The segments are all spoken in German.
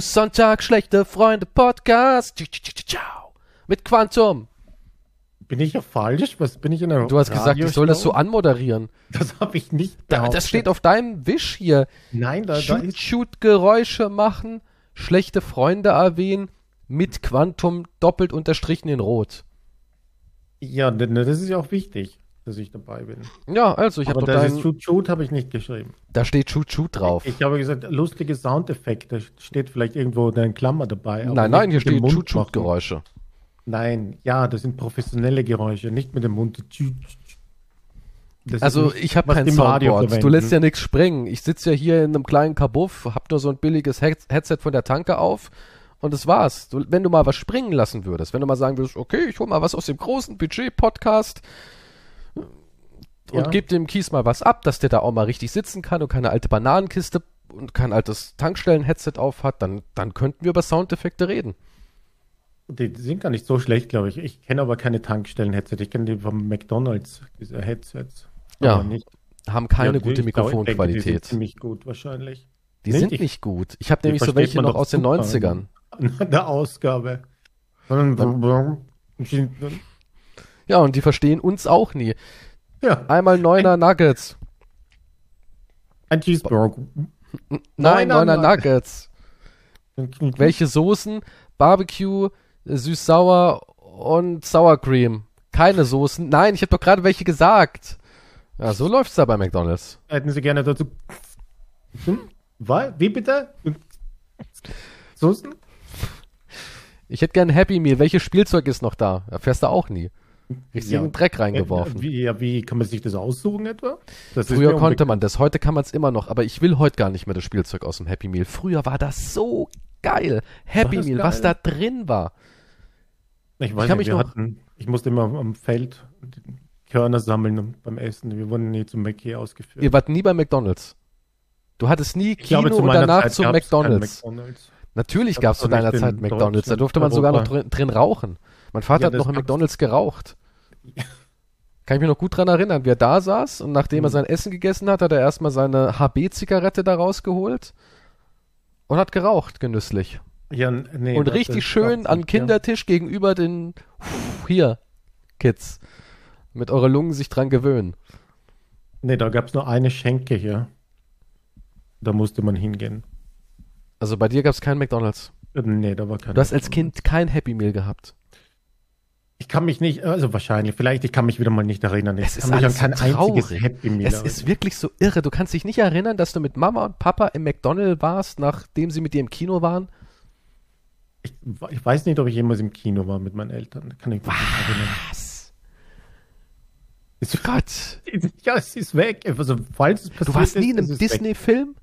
Sonntag, schlechte Freunde, Podcast. Mit Quantum. Bin ich ja falsch? Was bin ich in der Du hast gesagt, ich soll das so anmoderieren. Das habe ich nicht Da, das steht auf deinem Wisch hier. Nein, da, da ist... shoot Geräusche machen, schlechte Freunde erwähnen, mit Quantum doppelt unterstrichen in Rot. Ja, ne, ne, das ist ja auch wichtig, dass ich dabei bin. Ja, also ich habe doch das dein, Shoot Shoot habe ich nicht geschrieben. da steht Shoot Shoot drauf. Ich habe gesagt, lustige Soundeffekte. Steht vielleicht irgendwo in Klammer dabei. nein, nein, hier steht Shoot Shoot. Geräusche. Nein, ja, das sind professionelle Geräusche, nicht mit dem Mund. Das Also nicht, ich habe kein Soundboard. Du lässt ja nichts springen. Ich sitze ja hier in einem kleinen Kabuff, hab nur so ein billiges Head- Headset von der Tanke auf und das war's. Du, wenn du mal was springen lassen würdest, wenn du mal sagen würdest, okay, ich hol mal was aus dem großen Budget-Podcast Ja. gib dem Kies mal was ab, dass der da auch mal richtig sitzen kann und keine alte Bananenkiste und kein altes Tankstellen-Headset auf hat, dann, dann könnten wir über Soundeffekte reden. Die, sind gar nicht so schlecht, glaube ich. Ich kenne aber keine Tankstellen-Headset. Ich kenne die vom McDonalds, diese Headsets. Ja, nicht. Haben keine Ja, gute denke, Die sind Mikrofonqualität. ziemlich gut wahrscheinlich. Die Nicht? sind Ich- nicht gut. Ich habe nämlich so welche noch aus den super. 90ern. An der Ausgabe. Ja, und die verstehen uns auch nie. Ja, Einmal neuner Nuggets. ein Cheeseburger. Nein, Neuner neuner Nug- Nuggets. Welche Soßen? Barbecue, äh, süß-sauer und Sour Cream. Keine Soßen. Nein, ich habe doch gerade welche gesagt. Ja, so läuft's da bei McDonald's. Hätten Sie gerne dazu. Hm? Was? Wie bitte? Soßen? Ich hätte gern ein Happy Meal. Welches Spielzeug ist noch da? Da fährst du auch nie. Richtigen Ja. Dreck reingeworfen. Äh, Wie, ja, wie kann man sich das aussuchen etwa? Das Früher konnte man das, heute kann man es immer noch, aber ich will heute gar nicht mehr das Spielzeug aus dem Happy Meal. Früher war das so geil. Happy Meal, was geil? da drin war. Ich weiß kann nicht, wir noch- hatten, ich musste immer am Feld Körner sammeln beim Essen. Wir wurden nie zum Mackie ausgeführt. Ihr wart nie bei McDonald's. Du hattest nie Ich Kino glaube, zu und danach Zeit zum McDonald's. McDonald's. Natürlich gab es zu deiner in Zeit McDonald's. Da durfte man sogar noch drin, drin rauchen. Mein Vater Ja, hat noch in gab's- McDonald's geraucht. Kann ich mich noch gut dran erinnern, wie er da saß und nachdem er Mhm. sein Essen gegessen hat, hat er erstmal seine HB-Zigarette da rausgeholt und hat geraucht, genüsslich. Ja, nee, und richtig schön an nicht, ja. Kindertisch gegenüber den hier, Kids. Mit eurer Lungen sich dran gewöhnen. Nee, da gab es nur eine Schenke hier. Da musste man hingehen. Also bei dir gab es keinen McDonald's. Äh, Nee, da war kein Du hast als. Kind kein Happy Meal gehabt. Ich kann mich nicht, also wahrscheinlich, vielleicht, ich kann mich wieder mal nicht erinnern. Ich Es ist alles kein so einziges traurig. Happy Meal Es erinnern. ist wirklich so irre. Du kannst dich nicht erinnern, dass du mit Mama und Papa im McDonald's warst, nachdem sie mit dir im Kino waren? ich, ich weiß nicht, ob ich jemals im Kino war mit meinen Eltern. Kann ich mich nicht erinnern. Was? Ist, Gott. ja, es ist weg. Also, falls es passiert Du warst nie in einem. Disney-Film?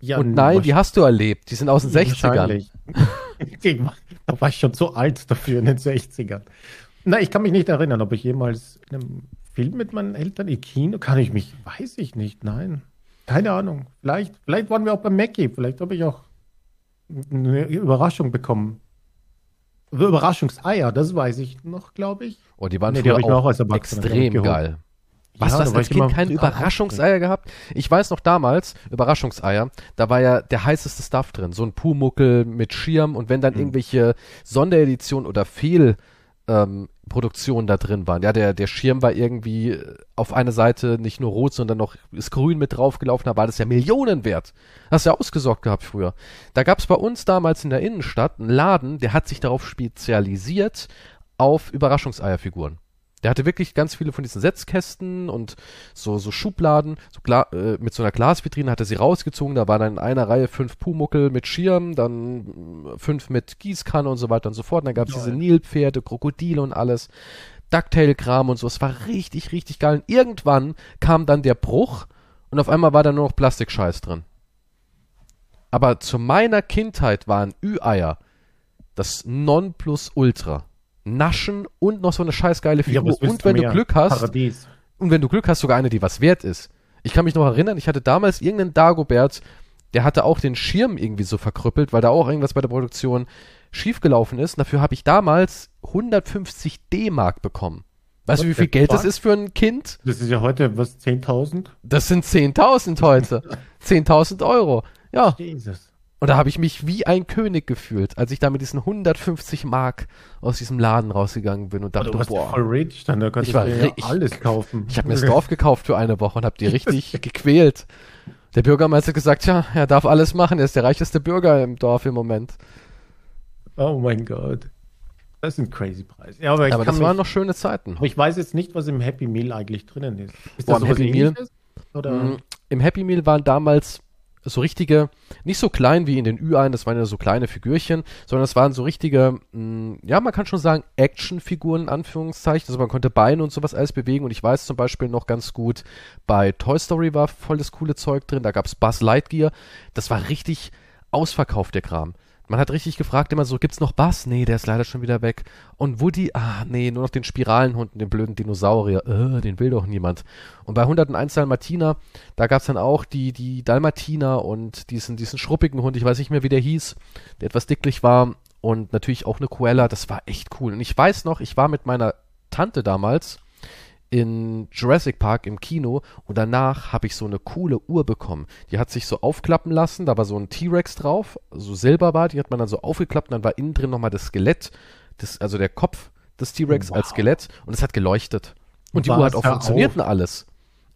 Ja, und nein, die hast du erlebt. Die sind aus den 60ern. Wahrscheinlich. Ich war- da war ich schon zu alt dafür in den 60ern. Nein, ich kann mich nicht erinnern, ob ich jemals in einem Film mit meinen Eltern im Kino, kann ich mich, weiß ich nicht, nein. Keine Ahnung. Vielleicht, vielleicht waren wir auch beim Mackie, vielleicht habe ich auch eine Überraschung bekommen. Überraschungseier, das weiß ich noch, glaube ich. Oh, die waren Nee, die auch auch extrem geil. Was, Ja, du hast als Kind keine Überraschungseier gehabt? Ich weiß noch damals, Überraschungseier, da war ja der heißeste Stuff drin. So ein Pumuckel mit Schirm und wenn dann Mhm. irgendwelche Sondereditionen oder Fehl ähm, Produktionen da drin waren. Ja, der, der Schirm war irgendwie äh, auf eine Seite nicht nur rot, sondern noch ist grün mit draufgelaufen, da war das ja Millionen wert. Hast du ja ausgesorgt gehabt früher. Da gab es bei uns damals in der Innenstadt einen Laden, der hat sich darauf spezialisiert auf Überraschungseierfiguren. Der hatte wirklich ganz viele von diesen Setzkästen und so, so Schubladen, so Gla äh, mit so einer Glasvitrine hat er sie rausgezogen. Da waren dann in einer Reihe fünf Pumuckel mit Schirm, dann fünf mit Gießkanne und so weiter und so fort. Und dann gab es diese Nilpferde, Krokodile und alles. Ducktail-Kram und so. Es war richtig, richtig geil. Und irgendwann kam dann der Bruch und auf einmal war da nur noch Plastikscheiß drin. Aber zu meiner Kindheit waren Ü-Eier das Nonplusultra. Naschen und noch so eine scheißgeile Ja, Figur. willst und wenn du? Glück hast, Paradies. und wenn du Glück hast, sogar eine, die was wert ist. Ich kann mich noch erinnern, ich hatte damals irgendeinen Dagobert, der hatte auch den Schirm irgendwie so verkrüppelt, weil da auch irgendwas bei der Produktion schiefgelaufen ist. Dafür habe ich damals 150 D-Mark bekommen. Weißt du, wie viel Geld das ist für ein Kind? Das ist ja heute, was, 10.000? Das sind 10.000 heute. 10.000 Euro. Ja. Jesus. Und da habe ich mich wie ein König gefühlt, als ich da mit diesen 150 Mark aus diesem Laden rausgegangen bin und dachte, ja boah, voll rich, dann da kannst Ich du ja alles kaufen. ich habe mir das Dorf gekauft für eine Woche und habe die richtig gequält. Der Bürgermeister hat gesagt, ja, er darf alles machen, er ist der reicheste Bürger im Dorf im Moment. Oh mein Gott. Das sind crazy Preise. Ja, aber ich Aber kann das mich, waren noch schöne Zeiten. aber ich weiß jetzt nicht, was im Happy Meal eigentlich drinnen ist. Ist Boah, das im sowas Happy Meal? Oder? Mm, Im Happy Meal waren damals so richtige, nicht so klein wie in den Ü-Ein, das waren ja so kleine Figürchen, sondern es waren so richtige, mh, ja, man kann schon sagen, Actionfiguren in Anführungszeichen. Also man konnte Beine und sowas alles bewegen und ich weiß zum Beispiel noch ganz gut, bei Toy Story war voll das coole Zeug drin, da gab's Buzz Lightyear, das war richtig ausverkauft, der Kram. Man hat richtig gefragt immer so, gibt's noch Buzz? Nee, der ist leider schon wieder weg. Und Woody? Ah, nee, nur noch den Spiralenhund, den blöden Dinosaurier. Äh, den will doch niemand. Und bei 101 Dalmatiner, da gab's dann auch die, die Dalmatiner und diesen, diesen schruppigen Hund, ich weiß nicht mehr, wie der hieß, der etwas dicklich war. Und natürlich auch eine Koala, das war echt cool. Und ich weiß noch, ich war mit meiner Tante damals in Jurassic Park im Kino und danach habe ich so eine coole Uhr bekommen. Die hat sich so aufklappen lassen, da war so ein T-Rex drauf, so silber war, die hat man dann so aufgeklappt und dann war innen drin nochmal das Skelett, das, also der Kopf des T-Rex Wow. als Skelett und es hat geleuchtet. Und die Was, Uhr hat auch funktioniert auf. und alles.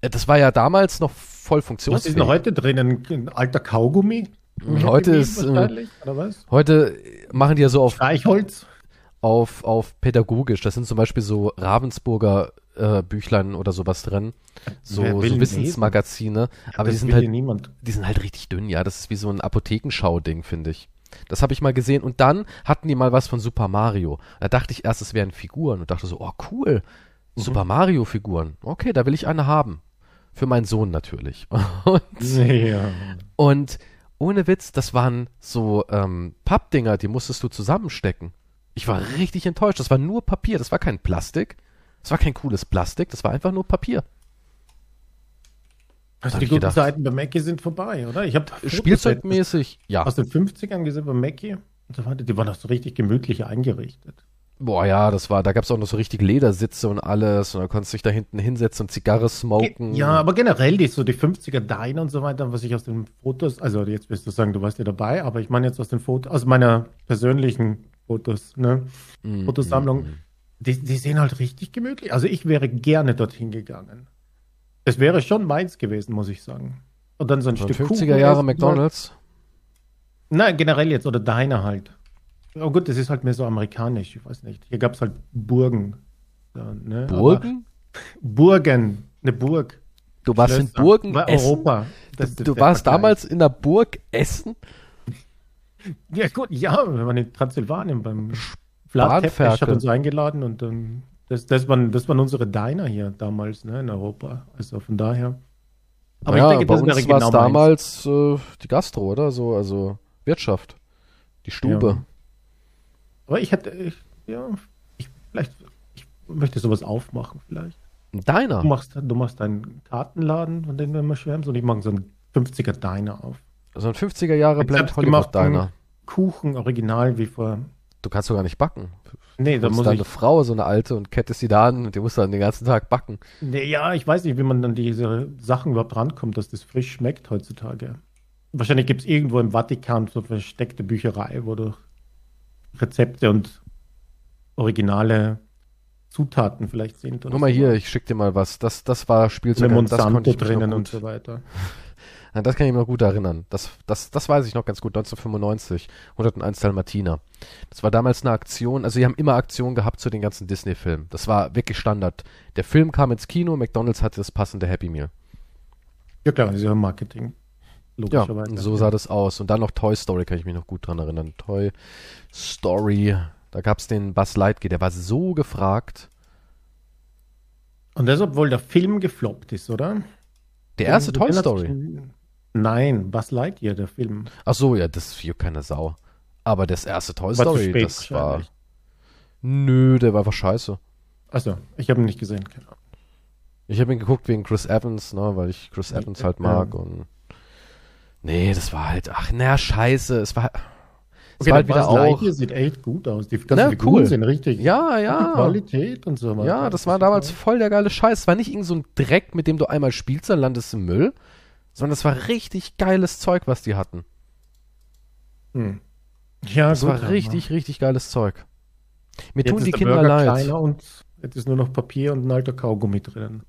Äh, Das war ja damals noch voll was ist funktionsfähig. denn heute drinnen? Ein alter Kaugummi? Happy Heute ist, äh? Heute machen die ja so auf Streichholz? auf, auf pädagogisch. Das sind zum Beispiel so Ravensburger äh, Büchlein oder sowas drin. So, so? Wissensmagazine. Aber die sind halt, niemand. die sind halt richtig dünn, ja. Das ist wie so ein Apothekenschau-Ding, finde ich. Das habe ich mal gesehen. Und dann hatten die mal was von Super Mario. Da dachte ich erst, es wären Figuren und dachte so, oh cool, Mhm. Super Mario Figuren. Okay, da will ich eine haben. Für meinen Sohn natürlich. Und Ja. und ohne Witz, das waren so ähm, Pappdinger, die musstest du zusammenstecken. Ich war richtig enttäuscht. Das war nur Papier, das war kein Plastik. Das war kein cooles Plastik, das war einfach nur Papier. Also die guten gedacht. Zeiten bei Mackie sind vorbei, oder? Ich habe Spielzeugmäßig, ja. aus den 50ern gesehen bei Mackie und so weiter. Die waren auch so richtig gemütlich eingerichtet. Boah, ja, das war, da gab's auch noch so richtig Ledersitze und alles und da konntest du dich da hinten hinsetzen und Zigarre smoken. Ja, aber generell die, so die 50er Diner und so weiter, was ich aus den Fotos, also jetzt wirst du sagen, du warst ja dabei, aber ich meine jetzt aus den Fotos, aus meiner persönlichen Fotos, ne, Mm, Fotosammlung, mm, mm. Die, die sehen halt richtig gemütlich. Also ich wäre gerne dorthin gegangen. Das wäre schon meins gewesen, muss ich sagen. Und dann so ein So Stück 50er Kuchen Jahre McDonalds. Nein, generell jetzt, oder Diner halt. Oh gut, das ist halt mehr so amerikanisch, ich weiß nicht. Hier gab es halt Burgen. Ja, ne? Burgen? Aber Burgen, eine Burg. Du warst in Schlösser. Burgen Bei essen? Europa. Das ist Du warst Vergleich. damals in der Burg Essen? Ja, gut, ja, wir waren in Transsilvanien beim Flatteppich, hat Spanferkel. uns eingeladen und ähm, das, das, waren, das waren unsere Diner hier damals, ne, in Europa. Also von daher. Aber ja, ich denke, bei das uns wäre war genau damals äh, die Gastro, oder? So, also Wirtschaft. Die Stube. Ja. Aber ich hätte, ich, ja, ich, vielleicht, ich möchte sowas aufmachen, vielleicht. Ein Diner. Du machst, du machst einen Kartenladen, von dem wir immer schwärmen, und ich mache so einen 50er Diner auf. So ein 50er Jahre Blend Hollywood Diner. Kuchen, original wie vor. Du kannst doch gar nicht backen. Nee, Da muss dann ich. eine Frau, so eine alte, und kettest sie da an und die muss dann den ganzen Tag backen. Nee, ja, ich weiß nicht, wie man dann diese Sachen überhaupt rankommt, dass das frisch schmeckt heutzutage. Wahrscheinlich gibt es irgendwo im Vatikan so versteckte Bücherei, wo du Rezepte und originale Zutaten vielleicht sind. Guck mal so. hier, ich schick dir mal was. Das, das war Spielzeug. Das Monsanto mich drinnen und so weiter. An das kann ich mich noch gut erinnern. Das, das, das weiß ich noch ganz gut. 1995, 101 Dalmatiner. Das war damals eine Aktion. Also, die haben immer Aktionen gehabt zu den ganzen Disney-Filmen. Das war wirklich Standard. Der Film kam ins Kino, McDonalds hatte das passende Happy Meal. Ja klar, das ist ja Marketing. Ja, Logischerweise. und so sah das aus. Und dann noch Toy Story, kann ich mich noch gut dran erinnern. Toy Story. Da gab's den Buzz Lightyear, der war so gefragt. Und das, obwohl der Film gefloppt ist, oder? Der erste Toy Story. Nein, Buzz Lightyear, der Film. Ach so, ja, das fiel keine Sau. Aber das erste Toy War zu Story, spät das war. Nö, der war einfach scheiße. Also, ich habe ihn nicht gesehen, keine Ahnung. Ich habe ihn geguckt wegen Chris Evans, ne, weil ich Chris Evans halt Ja. mag und. Nee, das war halt. Ach, na, scheiße. Es war. Das war halt wieder auch. Hier sieht echt gut aus. Die ganzen Na, cool. sind richtig. Ja, ja. Qualität und so. Ja, das war damals voll der geile Scheiß. Es war nicht irgend so ein Dreck, mit dem du einmal spielst, dann landest im Müll, sondern es war richtig geiles Zeug, was die hatten. Hm. Ja, das gut, war richtig, richtig geiles Zeug. Mir jetzt tun die der Kinder Burger leid. kleiner und jetzt ist nur noch Papier und ein alter Kaugummi drin.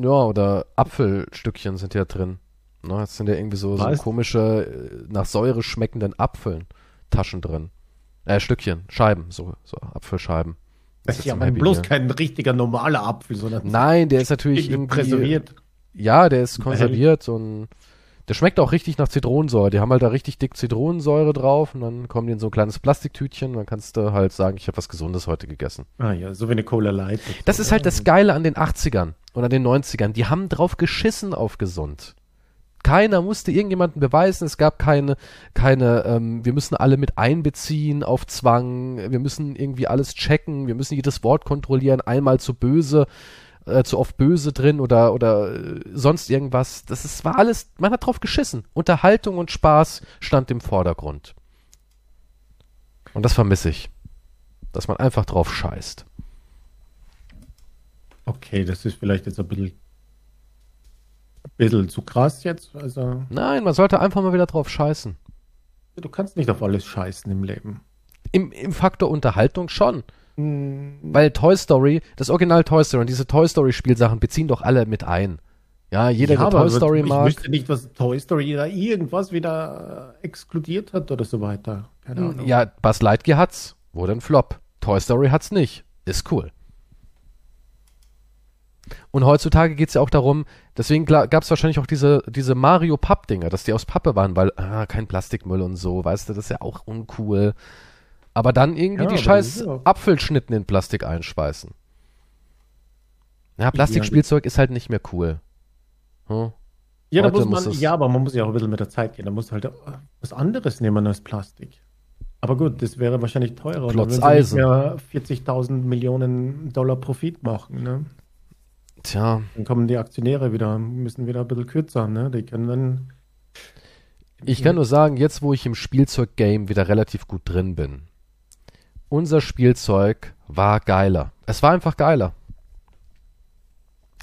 Ja, oder Apfelstückchen sind ja drin. Na, jetzt sind ja irgendwie so, so komische, äh, nach Säure schmeckenden Apfeln, Taschen drin. Äh, Stückchen, Scheiben, so, so Apfelscheiben. Das ist ja bloß Meal. kein richtiger normaler Apfel, sondern Nein, der ist natürlich irgendwie irgendwie. Ja, der ist konserviert und der schmeckt auch richtig nach Zitronensäure. Die haben halt da richtig dick Zitronensäure drauf und dann kommen die in so ein kleines Plastiktütchen und dann kannst du halt sagen, ich habe was Gesundes heute gegessen. Ah ja, so wie eine Cola Light. Das ist halt das Geile an den 80ern und an den 90ern. Die haben drauf geschissen auf gesund. Keiner musste irgendjemanden beweisen. Es gab keine, keine, ähm, wir müssen alle mit einbeziehen auf Zwang. Wir müssen irgendwie alles checken. Wir müssen jedes Wort kontrollieren. Einmal zu böse, äh, zu oft böse drin oder, oder äh, sonst irgendwas. Das ist, war alles, man hat drauf geschissen. Unterhaltung und Spaß stand im Vordergrund. Und das vermisse ich. Dass man einfach drauf scheißt. Okay, das ist vielleicht jetzt ein bisschen, ein bisschen zu krass jetzt. Also, Nein, man sollte einfach mal wieder drauf scheißen. du kannst nicht auf alles scheißen im Leben. Im, im Faktor Unterhaltung schon. Hm, Weil Toy Story, das Original Toy Story und diese Toy Story Spielsachen beziehen doch alle mit ein. Ja, jeder, der aber Toy Story ich mag. wüsste nicht, was Toy Story da irgendwas wieder äh, exkludiert hat oder so weiter. Keine Ahnung. Ja, Buzz Lightyear hat's. Wurde ein Flop. Toy Story hat's nicht. Ist cool. Und heutzutage geht's ja auch darum, deswegen gab es wahrscheinlich auch diese, diese Mario-Papp-Dinger, dass die aus Pappe waren, weil, ah, kein Plastikmüll und so, weißt du, das ist ja auch uncool. Aber dann irgendwie Ja, die scheiß ja- Apfelschnitten in Plastik einschweißen. Ja, Plastikspielzeug ist halt nicht mehr cool. Hm? Ja, da Heute muss muss man, ja, aber man muss ja auch ein bisschen mit der Zeit gehen. Da muss halt was anderes nehmen als Plastik. Aber gut, das wäre wahrscheinlich teurer. Klotz Eisen. mehr 40.000 Millionen Dollar Profit machen. Ne? Tja, Dann kommen die Aktionäre wieder, müssen wieder ein bisschen kürzer. Ne? Die können dann. Ich kann nur sagen, jetzt wo ich im Spielzeug-Game wieder relativ gut drin bin, unser Spielzeug war geiler. Es war einfach geiler.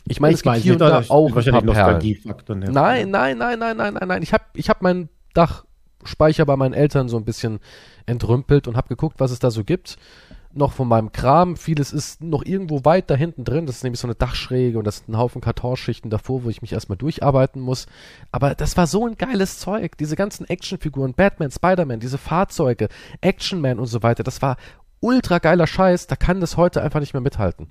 Ich meine, es gibt hier und da auch ein wahrscheinlich paar Perlen. Nostalgiefaktor. Ne? Nein, nein, nein, nein, nein, nein, nein. Ich habe ich hab meinen Dachspeicher bei meinen Eltern so ein bisschen entrümpelt und habe geguckt, was es da so gibt. Noch von meinem Kram. Vieles ist noch irgendwo weit da hinten drin. Das ist nämlich so eine Dachschräge und das sind ein Haufen Kartonschichten davor, wo ich mich erstmal durcharbeiten muss. Aber das war so ein geiles Zeug. Diese ganzen Actionfiguren, Batman, Spider-Man, diese Fahrzeuge, Action Man und so weiter. Das war ultra geiler Scheiß. Da kann das heute einfach nicht mehr mithalten.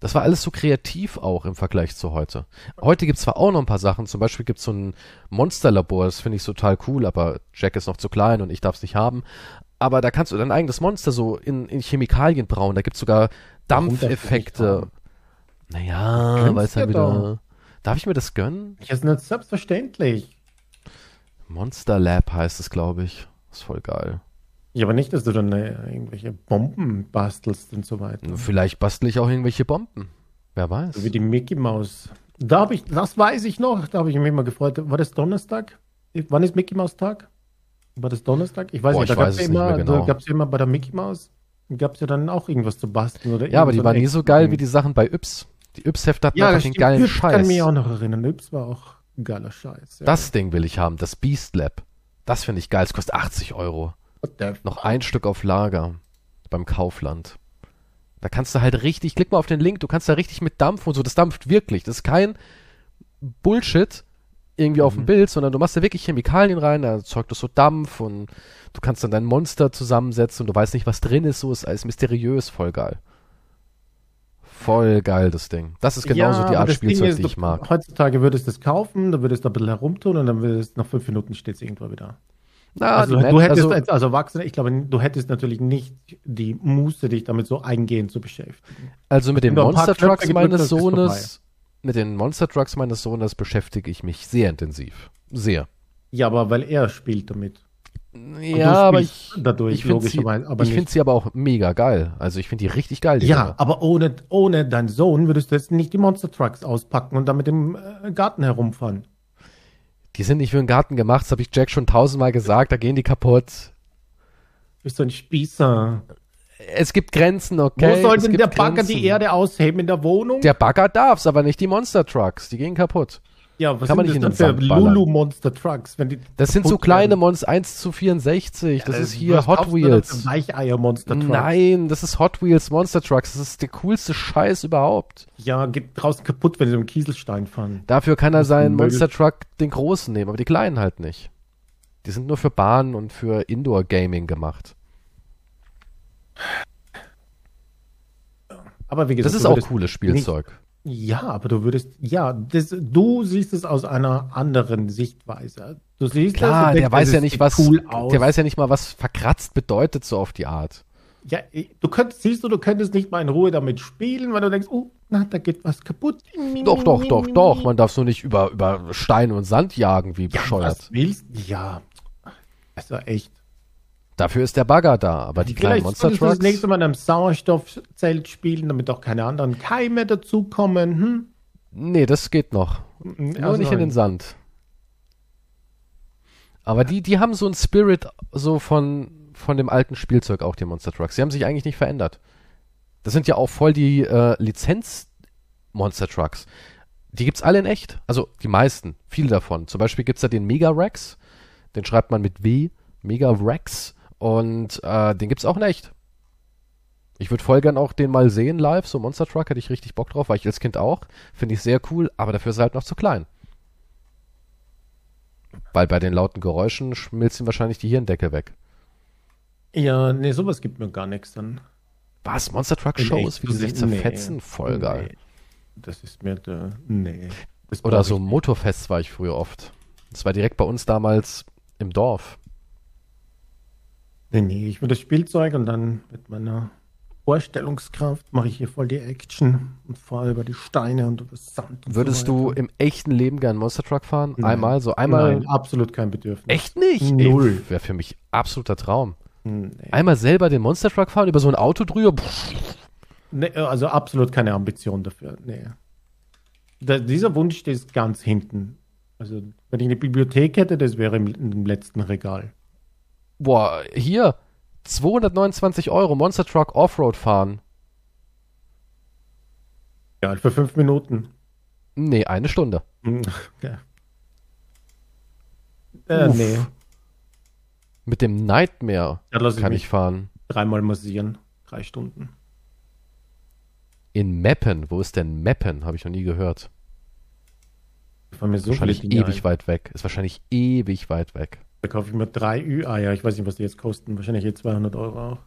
Das war alles so kreativ auch im Vergleich zu heute. Heute gibt's zwar auch noch ein paar Sachen, zum Beispiel gibt's so ein Monsterlabor, das finde ich total cool, aber Jack ist noch zu klein und ich darf's nicht haben. Aber da kannst du dein eigenes Monster so in, in Chemikalien brauen, da gibt's sogar darfst du nicht Dampfeffekte. Naja, weil es dir wieder. Darf ich mir das gönnen? Das ist nicht selbstverständlich. Monster Lab heißt es, glaube ich. Ist voll geil. Ja, aber nicht, dass du dann äh, irgendwelche Bomben bastelst und so weiter. Vielleicht bastel ich auch irgendwelche Bomben. Wer weiß. So wie die Mickey Maus. Da habe ich, das weiß ich noch, da habe ich mich immer gefreut. War das Donnerstag? Wann ist Mickey Maus Tag? War das Donnerstag? Ich weiß Boah, nicht, ich da gab's ja es nicht immer, genau. da gab es ja immer bei der Mickey Maus, gab es ja dann auch irgendwas zu basteln. Oder Ja, aber die waren nie so geil wie die Sachen bei Yps. Die Yps-Hefte hatten Ja, einfach den geilen Yps kann Scheiß. mich auch noch erinnern. Yps war auch ein geiler Scheiß. Ja. Das Ding will ich haben, das Beast Lab. Das finde ich geil. Es kostet 80 Euro. Noch ein Stück auf Lager beim Kaufland. Da kannst du halt richtig, klick mal auf den Link, du kannst da richtig mit Dampf und so, das dampft wirklich. Das ist kein Bullshit irgendwie auf dem Mhm. Bild, sondern du machst da wirklich Chemikalien rein, da erzeugt das so Dampf und du kannst dann dein Monster zusammensetzen und du weißt nicht, was drin ist, so ist alles mysteriös, voll geil. Voll geil, das Ding. Das ist genauso die aber Art Spielzeug, ist, die ich du- mag. Heutzutage würdest du es kaufen, da würdest du ein bisschen herumtun und dann würdest nach fünf Minuten steht es irgendwo wieder. Na, also, die du Map- hättest also- als, Erwachsener, ich glaube, du hättest natürlich nicht die Muße, dich damit so eingehend zu beschäftigen. Also mit den du Monster Trucks meines. Sohnes, mit den Monster Trucks meines Sohnes beschäftige ich mich sehr intensiv. Sehr. Ja, aber weil er spielt damit. Und Ja, du aber ich, dadurch ich finde sie, aber ich find sie aber auch mega geil. Also ich finde die richtig geil. Die Ja, Dinger. aber ohne, ohne deinen Sohn würdest du jetzt nicht die Monster Trucks auspacken und dann mit dem äh, Garten herumfahren. Die sind nicht für den Garten gemacht, das habe ich Jack schon tausendmal gesagt, da gehen die kaputt. bist so ein Spießer. Es gibt Grenzen, okay. Wo soll denn der Bagger Grenzen. die Erde ausheben in der Wohnung? Der Bagger darf's, aber nicht die Monster Trucks. Die gehen kaputt. ja, was kann man sind nicht das in dann den für. Lulu Monster Trucks? Wenn die Das sind so kleine? Monster 1 zu 64. Das Ja, ist hier Hot denn Wheels. Weicheier Monster Trucks. Nein, das ist Hot Wheels Monster Trucks. Das ist der coolste Scheiß überhaupt. Ja, geht draußen kaputt, wenn sie im Kieselstein fahren. Dafür kann er seinen. Monster Truck den großen nehmen, aber die kleinen halt nicht. Die sind nur für Bahnen und für Indoor Gaming gemacht. Aber wie gesagt, Das ist auch cooles Spielzeug. Ja, aber du würdest, ja, das, du siehst es aus einer anderen Sichtweise. Du siehst Klar, das der denkst, weiß das ja nicht, was, cool der weiß ja nicht mal, was verkratzt bedeutet, so auf die Art. ja, du könntest, siehst du, du könntest nicht mal in Ruhe damit spielen, weil du denkst, oh, na, da geht was kaputt. Doch, doch, doch, doch. Man darf so nicht über, über Stein und Sand jagen, wie ja, bescheuert. was willst Ja, also echt. Dafür ist der Bagger da, aber die kleinen Vielleicht Monster solltest du das Trucks. nächste Mal in einem Sauerstoffzelt spielen, damit auch keine anderen Keime dazukommen. Hm? Nee, das geht noch. Nur Also nicht in den Sand. Aber die, die haben so einen Spirit so von, von dem alten Spielzeug auch, die Monster Trucks. Die haben sich eigentlich nicht verändert. Das sind ja auch voll die äh, Lizenz-Monster Trucks. Die gibt's alle in echt. Also die meisten, viele davon. Zum Beispiel gibt's da den Mega Rex. Den schreibt man mit W. Mega Rex. Und äh, den gibt's auch in echt. Ich würde voll gern auch den mal sehen live. So Monster Truck hätte ich richtig Bock drauf, weil ich als Kind auch. Finde ich sehr cool, aber dafür ist er halt noch zu klein. Weil bei den lauten Geräuschen schmilzt ihm wahrscheinlich die Hirndecke weg. Ja, nee, sowas gibt mir gar nichts dann. Was? Monster Truck In Shows, wie die sich zerfetzen? Nee. Voll geil. Nee. Das ist mir der. Nee. Oder so nicht. Motorfests war ich früher oft. Das war direkt bei uns damals im Dorf. Nee, nee, ich will das Spielzeug und dann mit meiner Vorstellungskraft mache ich hier voll die Action und fahre über die Steine und über Sand. Und Würdest so du im echten Leben gern Monster Truck fahren? Nein. Einmal, so einmal. Nein, absolut kein Bedürfnis. Echt nicht? Null. Wäre für mich absoluter Traum. Nee. Einmal selber den Monster Truck fahren, über so ein Auto drüber. Nee, also absolut keine Ambition dafür. Nee. Da, dieser Wunsch steht ganz hinten. Also, wenn ich eine Bibliothek hätte, das wäre im, im letzten Regal. Boah, hier 229 Euro Monster Truck Offroad fahren. Ja, für fünf Minuten. Nee, eine Stunde. Hm, Ja. Äh, Uff. nee, Mit dem Nightmare lasse ich kann mich ich fahren. dreimal massieren. Drei Stunden. In Meppen. Wo ist denn Meppen? Habe ich noch nie gehört. Von mir so Wahrscheinlich ewig ein. weit weg. Ist wahrscheinlich ewig weit weg. Da kaufe ich mir drei Ü-Eier. Ich weiß nicht, was die jetzt kosten. Wahrscheinlich je 200 Euro auch.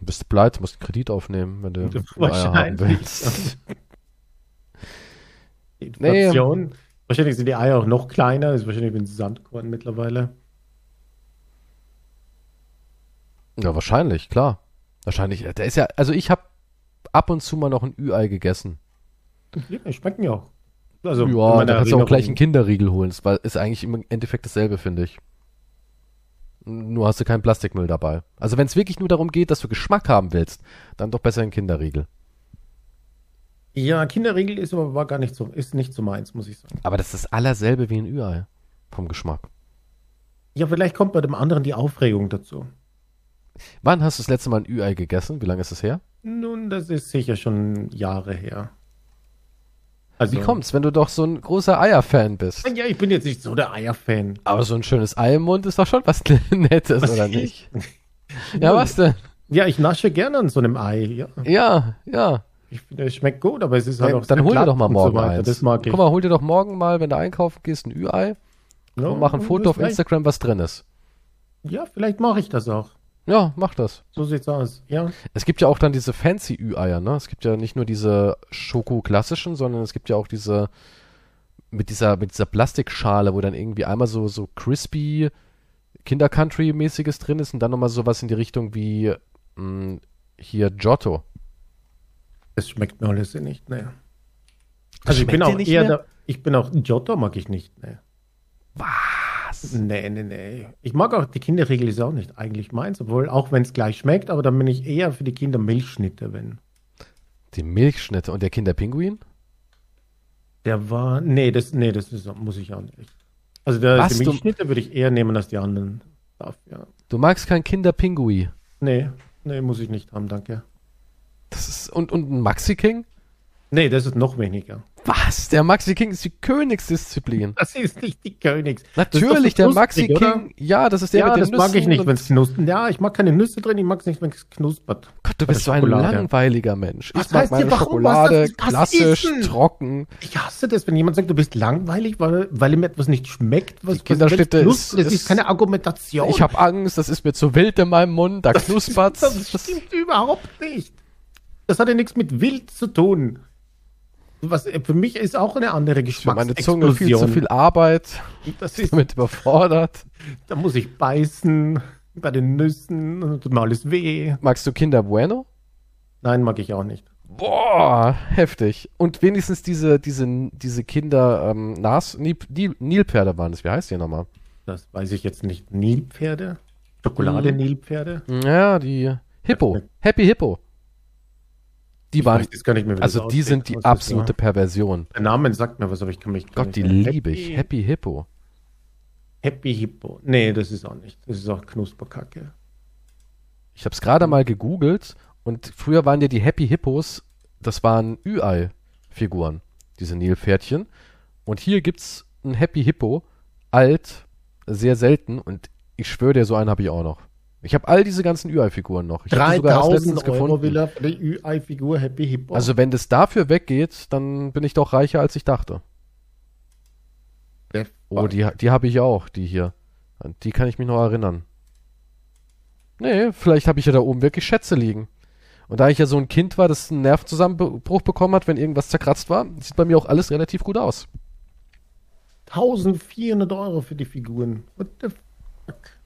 Du bist pleite, musst einen Kredit aufnehmen, wenn du Ja, Eier haben wahrscheinlich. willst. Inflation. Wahrscheinlich sind die Eier auch noch kleiner. Das ist wahrscheinlich wie ein Sandkorn mittlerweile. Ja, wahrscheinlich, klar. Wahrscheinlich. Der ist ja, also ich habe ab und zu mal noch ein Ü-Ei gegessen. Ja, schmecken ja auch. Also, ja, da kannst du auch gleich einen. Kinderriegel holen. Das ist eigentlich im Endeffekt dasselbe, finde ich. Nur hast du keinen Plastikmüll dabei. Also wenn es wirklich nur darum geht, dass du Geschmack haben willst, dann doch besser ein Kinderriegel. Ja, Kinderriegel ist aber war gar nicht so, ist nicht so meins, muss ich sagen. Aber das ist allerselbe wie ein Ü-Ei. Vom Geschmack. Ja, vielleicht kommt bei dem anderen die Aufregung dazu. Wann hast du das letzte Mal ein Ü-Ei gegessen? Wie lange ist es her? Nun, das ist sicher schon Jahre her. Also, Wie kommt's, wenn du doch so ein großer Eier-Fan bist? Ja, ich bin jetzt nicht so der Eier-Fan. Aber so ein schönes Ei im Mund ist doch schon was Nettes, oder nicht? Ja, was denn? Ja, ich nasche gerne an so einem Ei. Ja, Ja, ja. ich es schmeckt gut, aber es ist halt Dann, auch dann hol dir doch mal so morgen weiter. eins. Das mag ich. Guck mal, hol dir doch morgen mal, wenn du einkaufen gehst, ein Ü-Ei Ja, und mach ein das Foto auf vielleicht- Instagram, was drin ist. Ja, vielleicht mache ich das auch. Ja, mach das. So sieht's aus. Ja. Es gibt ja auch dann diese fancy Ü-Eier, ne? Es gibt ja nicht nur diese Schoko-klassischen, sondern es gibt ja auch diese mit dieser, mit dieser Plastikschale, wo dann irgendwie einmal so, so crispy Kinder-Country-mäßiges drin ist und dann nochmal sowas in die Richtung wie mh, hier Giotto. Es schmeckt mir alles nicht, ne. Also ich bin auch nicht eher der, ich bin auch, Giotto mag ich nicht, ne. Was? Nee, nee, nee. Ich mag auch, die Kinderriegel ist auch nicht eigentlich meins, obwohl, auch wenn es gleich schmeckt, aber dann bin ich eher für die Kinder Milchschnitte, wenn. Die Milchschnitte und der Kinderpinguin? Der war, nee, das, nee, das ist, muss ich auch nicht. Also der, Was, die du- Milchschnitte würde ich eher nehmen als die anderen. Stuff, ja. Du magst kein Kinderpingui. Nee, nee, muss ich nicht haben, danke. Das ist, und, und ein Maxi King? Nee, das ist noch weniger. Was? Der Maxi King ist die Königsdisziplin. Das ist nicht die Königs. Natürlich, der Maxi King. Oder? Ja, das ist der ja, mit den das Nüssen. mag ich nicht, wenn es knuspert. Ja, ich mag keine Nüsse drin, ich mag es nicht, wenn es knuspert. Gott, du bist so ein langweiliger Mensch. Was ich mag meine Schokolade was, klassisch, trocken. Ich hasse das, wenn jemand sagt, du bist langweilig, weil, weil ihm etwas nicht schmeckt. Was, die was ist, das ist keine Argumentation. Ich habe Angst, das ist mir zu wild in meinem Mund, da knuspert Das, das stimmt überhaupt nicht. Das hat ja nichts mit wild zu tun. Was für mich ist auch eine andere Geschmacksexplosion. Meine Zunge viel zu viel Arbeit. Das ist damit überfordert. Da muss ich beißen bei den Nüssen, tut mir alles weh. Magst du Kinder Bueno? Nein, mag ich auch nicht. Boah, heftig. Und wenigstens diese, diese, diese Kinder ähm, Nas, Nilpferde waren das. Wie heißt die nochmal? Das weiß ich jetzt nicht. Nilpferde? Schokolade-Nilpferde? Ja, die Hippo. Happy Hippo. Die waren, weiß, mehr, also die sind die absolute Perversion. Der Name sagt mir was, aber ich kann mich Gott, die liebe ich. Happy Hippo. Happy Hippo. Nee, das ist auch nicht. Das ist auch Knusperkacke. Ich habe es gerade mal gegoogelt und früher waren ja die Happy Hippos, das waren Ü-Ei-Figuren, diese Nilpferdchen. Und hier gibt's ein Happy Hippo, alt, sehr selten und ich schwöre dir, so einen habe ich auch noch. Ich habe all diese ganzen Ü-Ei-Figuren noch. Ich 3000 Euro will er für die Ü-Ei-Figur Happy Hippo. Also wenn das dafür weggeht, dann bin ich doch reicher, als ich dachte. Der oh, die, die habe ich auch, die hier. An die kann ich mich noch erinnern. Nee, vielleicht habe ich ja da oben wirklich Schätze liegen. Und da ich ja so ein Kind war, das einen Nervenzusammenbruch bekommen hat, wenn irgendwas zerkratzt war, sieht bei mir auch alles relativ gut aus. 1400 Euro für die Figuren. What the fuck?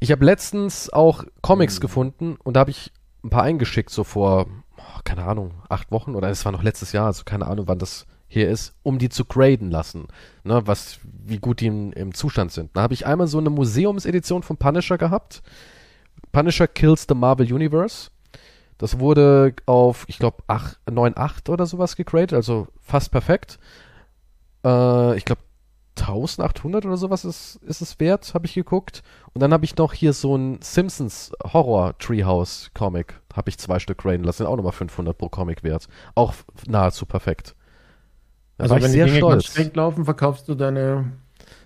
Ich habe letztens auch Comics mhm. gefunden und da habe ich ein paar eingeschickt, so vor, oh, keine Ahnung, acht Wochen oder es war noch letztes Jahr, also keine Ahnung, wann das hier ist, um die zu graden lassen, ne, was, wie gut die in, im Zustand sind. Da habe ich einmal so eine Museumsedition von Punisher gehabt. Punisher Kills the Marvel Universe. Das wurde auf, ich glaube, 9.8 oder sowas gegradet, also fast perfekt. Äh, ich glaube, 1800 oder sowas ist, ist es wert, habe ich geguckt. Und dann habe ich noch hier so ein Simpsons Horror Treehouse Comic, habe ich zwei Stück graden lassen, auch nochmal 500 pro Comic wert. Auch nahezu perfekt. Da also wenn die Dinge stolz. schlecht laufen, verkaufst du deine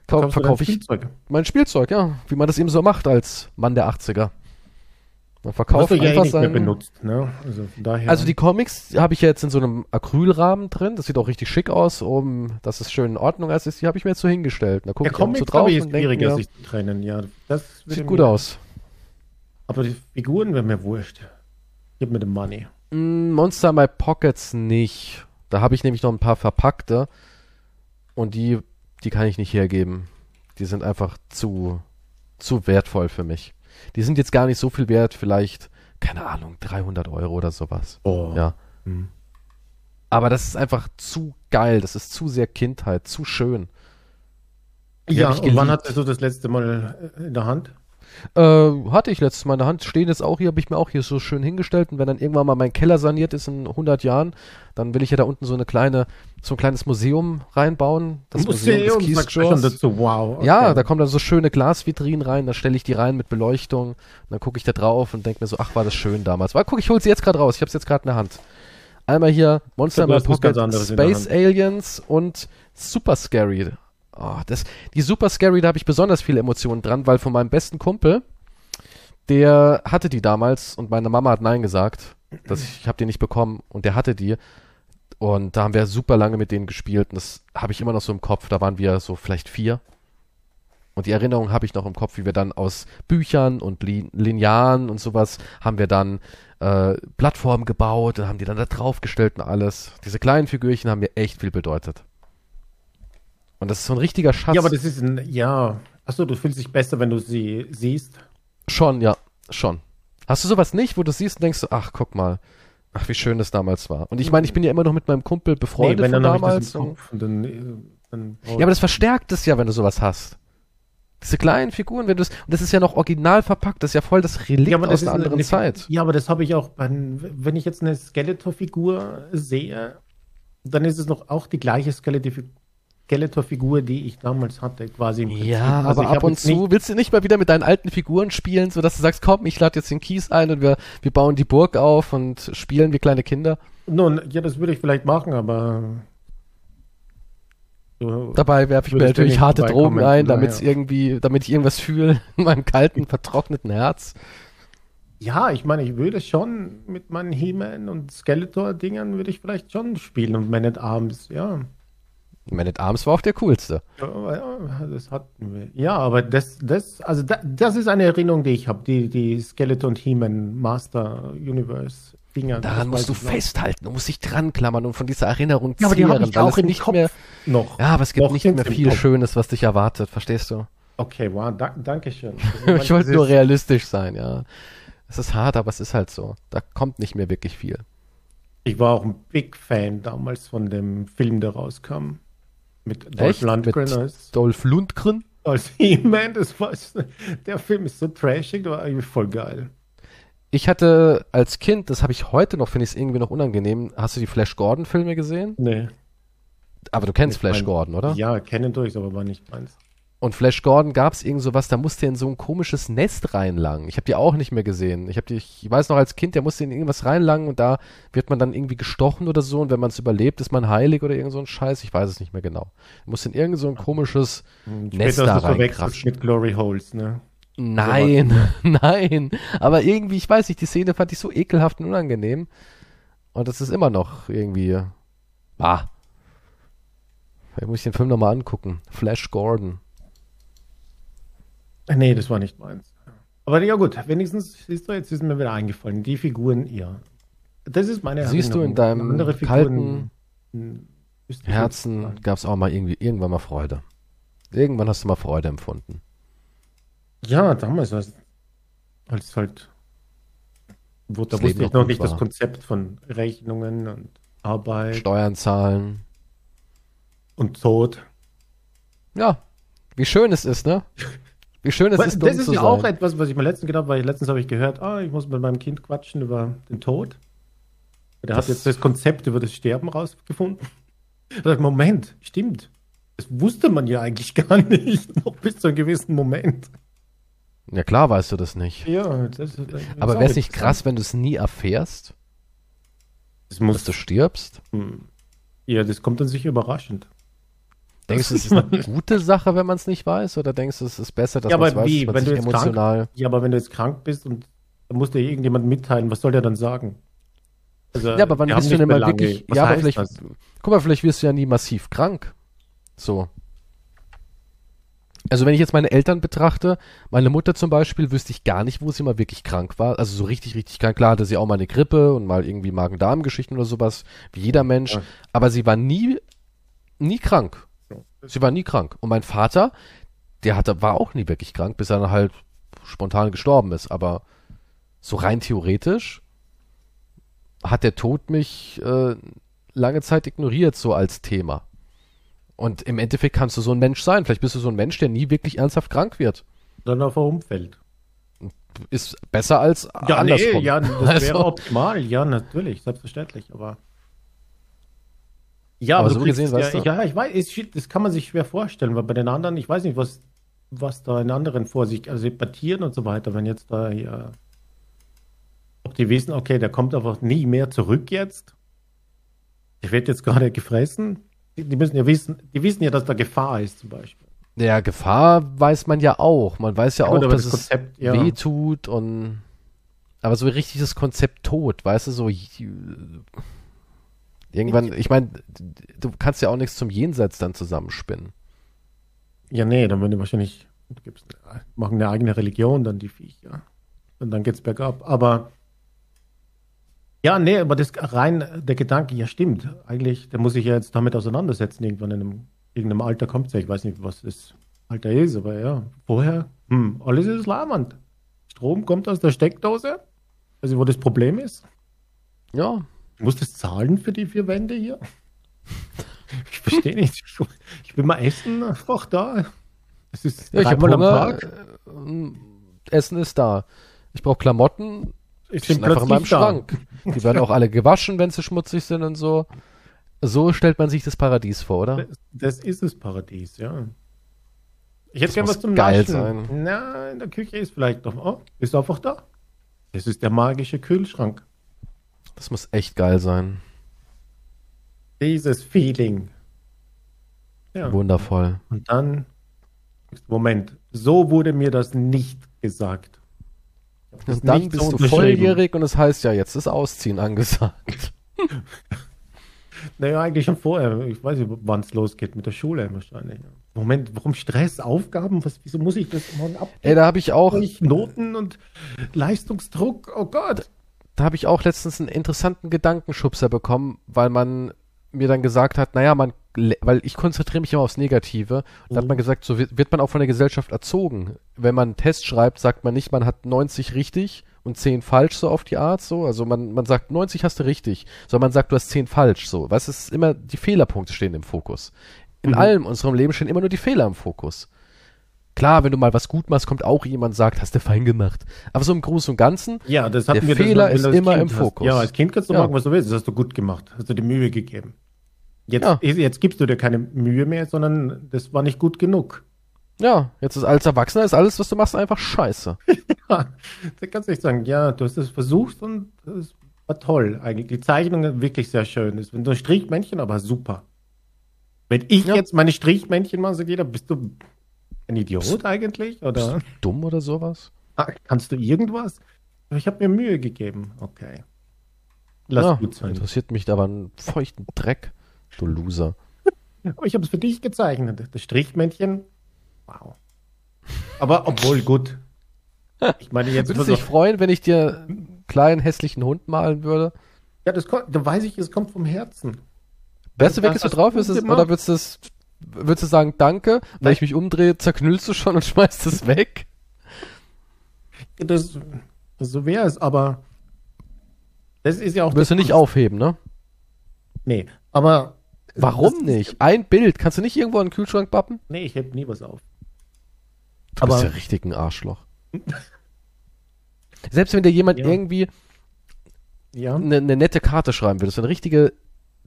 verkaufst verkauf ich Spielzeug. mein Spielzeug, ja, wie man das eben so macht als Mann der 80er. Man verkauft ja einfach eh sein, benutzt, ne? Also, also, die Comics habe ich jetzt in so einem Acrylrahmen drin. Das sieht auch richtig schick aus, um dass es schön in Ordnung ist. Die habe ich mir jetzt so hingestellt. Da gucke ich Comics, so drauf ich, ist schwieriger, sich zu trennen. Ja, das sieht gut aus. Aber die Figuren wären mir wurscht. Gib mir den Money. Mm, Monster My Pockets nicht. Da habe ich nämlich noch ein paar verpackte und die, die kann ich nicht hergeben. Die sind einfach zu, zu wertvoll für mich. Die sind jetzt gar nicht so viel wert, vielleicht, keine Ahnung, 300 Euro oder sowas. Oh. Ja. Hm. Aber das ist einfach zu geil, das ist zu sehr Kindheit, zu schön. Die ja, und wann hattest du das letzte Mal in der Hand? Äh, hatte ich letztes Mal in der Hand. Stehen jetzt auch hier, habe ich mir auch hier so schön hingestellt. Und wenn dann irgendwann mal mein Keller saniert ist in 100 Jahren, dann will ich ja da unten so eine kleine, so ein kleines Museum reinbauen. Das Museum, Museum des schon dazu. Wow. Okay. Ja, da kommen dann so schöne Glasvitrinen rein, da stelle ich die rein mit Beleuchtung. Und dann gucke ich da drauf und denke mir so, ach, war das schön damals. Weil guck, ich hole sie jetzt gerade raus. Ich habe es jetzt gerade in der Hand. Einmal hier Monster Pocket, Space Aliens und Super Scary. Oh, das, die Super Scary, da habe ich besonders viele Emotionen dran, weil von meinem besten Kumpel, der hatte die damals und meine Mama hat Nein gesagt. Dass ich, ich habe die nicht bekommen und der hatte die. Und da haben wir super lange mit denen gespielt und das habe ich immer noch so im Kopf. Da waren wir so vielleicht vier. Und die Erinnerung habe ich noch im Kopf, wie wir dann aus Büchern und Linearen und sowas haben wir dann äh, Plattformen gebaut und haben die dann da draufgestellt und alles. Diese kleinen Figürchen haben mir echt viel bedeutet. Und das ist so ein richtiger Schatz. Ja, aber das ist ein, ja. Achso, du fühlst dich besser, wenn du sie siehst. Schon, ja, schon. Hast du sowas nicht, wo du siehst und denkst, ach, guck mal, ach, wie schön das damals war. Und ich meine, ich bin ja immer noch mit meinem Kumpel befreundet nee, wenn, von dann damals. Kopf, dann, äh, dann ja, aber das verstärkt es ja, wenn du sowas hast. Diese kleinen Figuren, wenn du das, und das ist ja noch original verpackt, das ist ja voll das Relikt ja, aus einer anderen eine, Zeit. Ja, aber das habe ich auch, bei, wenn ich jetzt eine Skeletor-Figur sehe, dann ist es noch auch die gleiche Skeletor-Figur Skeletor-Figur, die ich damals hatte, quasi. Im Ja, Also aber ab und zu willst du nicht mal wieder mit deinen alten Figuren spielen, sodass du sagst, komm, ich lade jetzt den Kies ein und wir, wir bauen die Burg auf und spielen wie kleine Kinder. Nun, ja, das würde ich vielleicht machen, aber. So, Dabei werfe ich mir natürlich harte Drogen ein, damit es daher. irgendwie, damit ich irgendwas fühle in meinem kalten, vertrockneten Herz. ja, ich meine, ich würde schon mit meinen He-Man und Skeletor-Dingern würde ich vielleicht schon spielen und Man at Arms, ja. Man at Arms war auch der coolste. Das wir. Ja, aber das, das, also da, das ist eine Erinnerung, die ich habe, die, die Skeleton He-Man Master Universe Dinger. das Daran musst du ich noch. festhalten, du musst dich dran klammern und von dieser Erinnerung Ja, aber die zehren, habe ich auch im nicht Kopf mehr, noch. ja, aber es gibt Noch nicht mehr viel. Schönes, was dich erwartet, verstehst du? Okay, wow, da, danke schön. Ich wollte nur realistisch sein, ja. Es ist hart, aber es ist halt so. Da kommt nicht mehr wirklich viel. Ich war auch ein Big Fan damals von dem Film, der rauskam. Mit Dolph? Lundgren als, Dolph Lundgren? als He-Man. Das war, der Film ist so trashig, der war eigentlich voll geil. Ich hatte als Kind, das habe ich heute noch, finde ich es irgendwie noch unangenehm. Hast du die Flash Gordon Filme gesehen? Nee. Aber du kennst Nicht Flash mein- Gordon, oder? Ja, kennen durch, aber war nicht meins. Und Flash Gordon gab es irgend sowas, da musste er in so ein komisches Nest reinlangen. Ich habe die auch nicht mehr gesehen. Ich habe die, ich weiß noch als Kind, der musste in irgendwas reinlangen und da wird man dann irgendwie gestochen oder so und wenn man es überlebt, ist man heilig oder irgend so ein Scheiß. Ich weiß es nicht mehr genau. Er musste in irgend so ein komisches Und Nest später da reinkrapschen. mit Glory Holes, ne? Nein, nein. Aber irgendwie, ich weiß nicht, die Szene fand ich so ekelhaft und unangenehm. Und das ist immer noch irgendwie. Ah. Vielleicht muss ich den Film nochmal angucken. Flash Gordon. Nee, das war nicht meins. Aber ja gut, wenigstens, siehst du, jetzt ist mir wieder eingefallen, die Figuren, ja. Das ist meine Siehst du in Erinnerung. deinem Andere kalten hm, Herzen gab es auch mal irgendwie irgendwann mal Freude. Irgendwann hast du mal Freude empfunden. Ja, damals, als, als halt, wo, da Das wusste Leben ich noch nicht das war. Konzept von Rechnungen und Arbeit Steuern zahlen. und Tod. Ja, wie schön es ist, ne? Wie schön es ist, dumm das ist ja auch etwas, was ich mir letztens gedacht habe, weil letztens habe ich gehört, ah, ich muss mit meinem Kind quatschen über den Tod. Der Das- hat jetzt das Konzept über das Sterben rausgefunden. Ich dachte, Moment, stimmt. Das wusste man ja eigentlich gar nicht, noch bis zu einem gewissen Moment. ja, klar weißt du das nicht. Ja, das, das Aber wäre es nicht krass, wenn du es nie erfährst, Das dass muss, du stirbst? Hm. ja, das kommt dann sicher überraschend. Denkst du, es ist eine gute Sache, wenn man es nicht weiß? Oder denkst du, es ist besser, dass Ja, man es weiß, wie? dass man Wenn sich jetzt krank- emotional... Ja, aber wenn du jetzt krank bist und dann muss dir irgendjemand mitteilen, was soll der dann sagen? Also, Ja, aber wann bist du denn mal wirklich... Was ja, aber vielleicht... das? Guck mal, vielleicht wirst du ja nie massiv krank. So. Also wenn ich jetzt meine Eltern betrachte, meine Mutter zum Beispiel, wüsste ich gar nicht, wo sie mal wirklich krank war. Also so richtig, richtig krank. Klar hatte sie auch mal eine Grippe und mal irgendwie Magen-Darm-Geschichten oder sowas, wie jeder Mensch. Ja. Aber sie war nie, nie krank. Sie war nie krank. Und mein Vater, der hatte, war auch nie wirklich krank, bis er dann halt spontan gestorben ist. Aber so rein theoretisch hat der Tod mich äh, lange Zeit ignoriert, so als Thema. Und im Endeffekt kannst du so ein Mensch sein. Vielleicht bist du so ein Mensch, der nie wirklich ernsthaft krank wird. Dann auf ein Umfeld. Ist besser als Ja, andersrum. nee, ja, das Also- wäre optimal. Ja, natürlich, selbstverständlich, aber. Ja, Aber aber, so kriegst, gesehen, ja, weißt du- ja, ich weiß, das kann man sich schwer vorstellen, weil bei den anderen, ich weiß nicht, was, was da in anderen vor sich, also Partieren und so weiter, wenn jetzt da hier, ob die wissen, okay, der kommt einfach nie mehr zurück jetzt. Der wird jetzt gerade gefressen. Die, die müssen ja wissen, die wissen ja, dass da Gefahr ist, zum Beispiel. Ja, Gefahr weiß man ja auch. Man weiß ja Ja, auch, gut, dass das es Konzept, ja. weh tut und aber so richtig das Konzept Tod, weißt du, so irgendwann, ich meine, du kannst ja auch nichts zum Jenseits dann zusammenspinnen. Ja, nee, dann würden die wahrscheinlich, gibst, machen eine eigene Religion, dann die Viecher. Und dann geht's bergab. Aber ja, nee, aber das rein der Gedanke, ja stimmt. Eigentlich, der muss sich ja jetzt damit auseinandersetzen, irgendwann in einem, irgendeinem Alter kommt ja. Ich weiß nicht, was das Alter ist, aber ja, vorher, hm, alles ist lavend. Strom kommt aus der Steckdose. Also, wo das Problem ist. Ja, Du musst das zahlen für die vier Wände hier? Ich verstehe nicht. Ich will mal essen, einfach da. Es ist ja ich habe am. Tag. äh, Essen ist da. Ich brauche Klamotten, Ich sind einfach in meinem Schrank. Die werden auch alle gewaschen, wenn sie schmutzig sind und so. So stellt man sich das Paradies vor, oder? Das, das ist das Paradies, ja. Ich hätte Das gern muss was zum geil Naschen. sein. Na, in der Küche ist vielleicht noch. Oh, ist einfach da. Das ist der magische Kühlschrank. Das muss echt geil sein. Dieses Feeling. Ja. Wundervoll. Und dann. Moment, so wurde mir das nicht gesagt. Das Und dann bist so du volljährig und es heißt ja, jetzt ist Ausziehen angesagt. Naja, eigentlich schon vorher. Ich weiß nicht, wann es losgeht mit der Schule wahrscheinlich. Moment, warum Stress, Aufgaben? Was, wieso muss ich das morgen ab? Ey, da habe ich auch, Noten und Leistungsdruck. Oh Gott. Da habe ich auch letztens einen interessanten Gedankenschubser bekommen, weil man mir dann gesagt hat, naja, man, weil ich konzentriere mich immer aufs Negative, und da hat Mhm. man gesagt, so wird, wird man auch von der Gesellschaft erzogen. Wenn man einen Test schreibt, sagt man nicht, man hat 90 richtig und 10 falsch, so auf die Art, so. Also man, man sagt, 90 hast du richtig, sondern man sagt, du hast 10 falsch, so. Es ist immer, die Fehlerpunkte stehen im Fokus. In Mhm. allem unserem Leben stehen immer nur die Fehler im Fokus. Klar, wenn du mal was gut machst, kommt auch jemand und sagt, hast du fein gemacht. Aber so im Großen und Ganzen, Ja, das hatten Der wir das Fehler wenn ist immer Kind im hast. Fokus. Ja, als Kind kannst du Ja. machen, was du willst. Das hast du gut gemacht. Hast du dir Mühe gegeben. Jetzt, Ja. jetzt gibst du dir keine Mühe mehr, sondern das war nicht gut genug. ja, jetzt ist als Erwachsener ist alles, was du machst, einfach scheiße. Ja, da kannst du nicht sagen, ja, du hast es versucht und das war toll eigentlich. Die Zeichnung ist wirklich sehr schön. Ist wenn du ein Strichmännchen, aber super. Wenn ich Ja. jetzt meine Strichmännchen mache, sagt jeder, bist du ein Idiot eigentlich? Oder Dumm oder sowas? Ah, kannst du irgendwas? Ich habe mir Mühe gegeben. Okay. Lass ja, gut sein. interessiert mich aber einen feuchten Dreck, du Loser. Aber ich habe es für dich gezeichnet. Das Strichmännchen. Wow. Aber obwohl gut. Ich meine jetzt Würdest so, du dich freuen, wenn ich dir einen kleinen hässlichen Hund malen würde? ja, das kommt, da weiß ich, es kommt vom Herzen. Wärst du wirklich so hast drauf? du Ist es, oder würdest du es, würdest du sagen, danke, wenn Nein. ich mich umdrehe, zerknüllst du schon und schmeißt es weg? Das, so wäre es, aber das ist ja auch. Würdest du nicht aufheben, ne? Nee, aber. Warum nicht? Ein Bild. Kannst du nicht irgendwo in den Kühlschrank bappen? Nee, ich heb nie was auf. Du Aber- bist ja richtig ein Arschloch. Selbst wenn dir jemand Ja. irgendwie Ja. eine, eine nette Karte schreiben würde, so eine richtige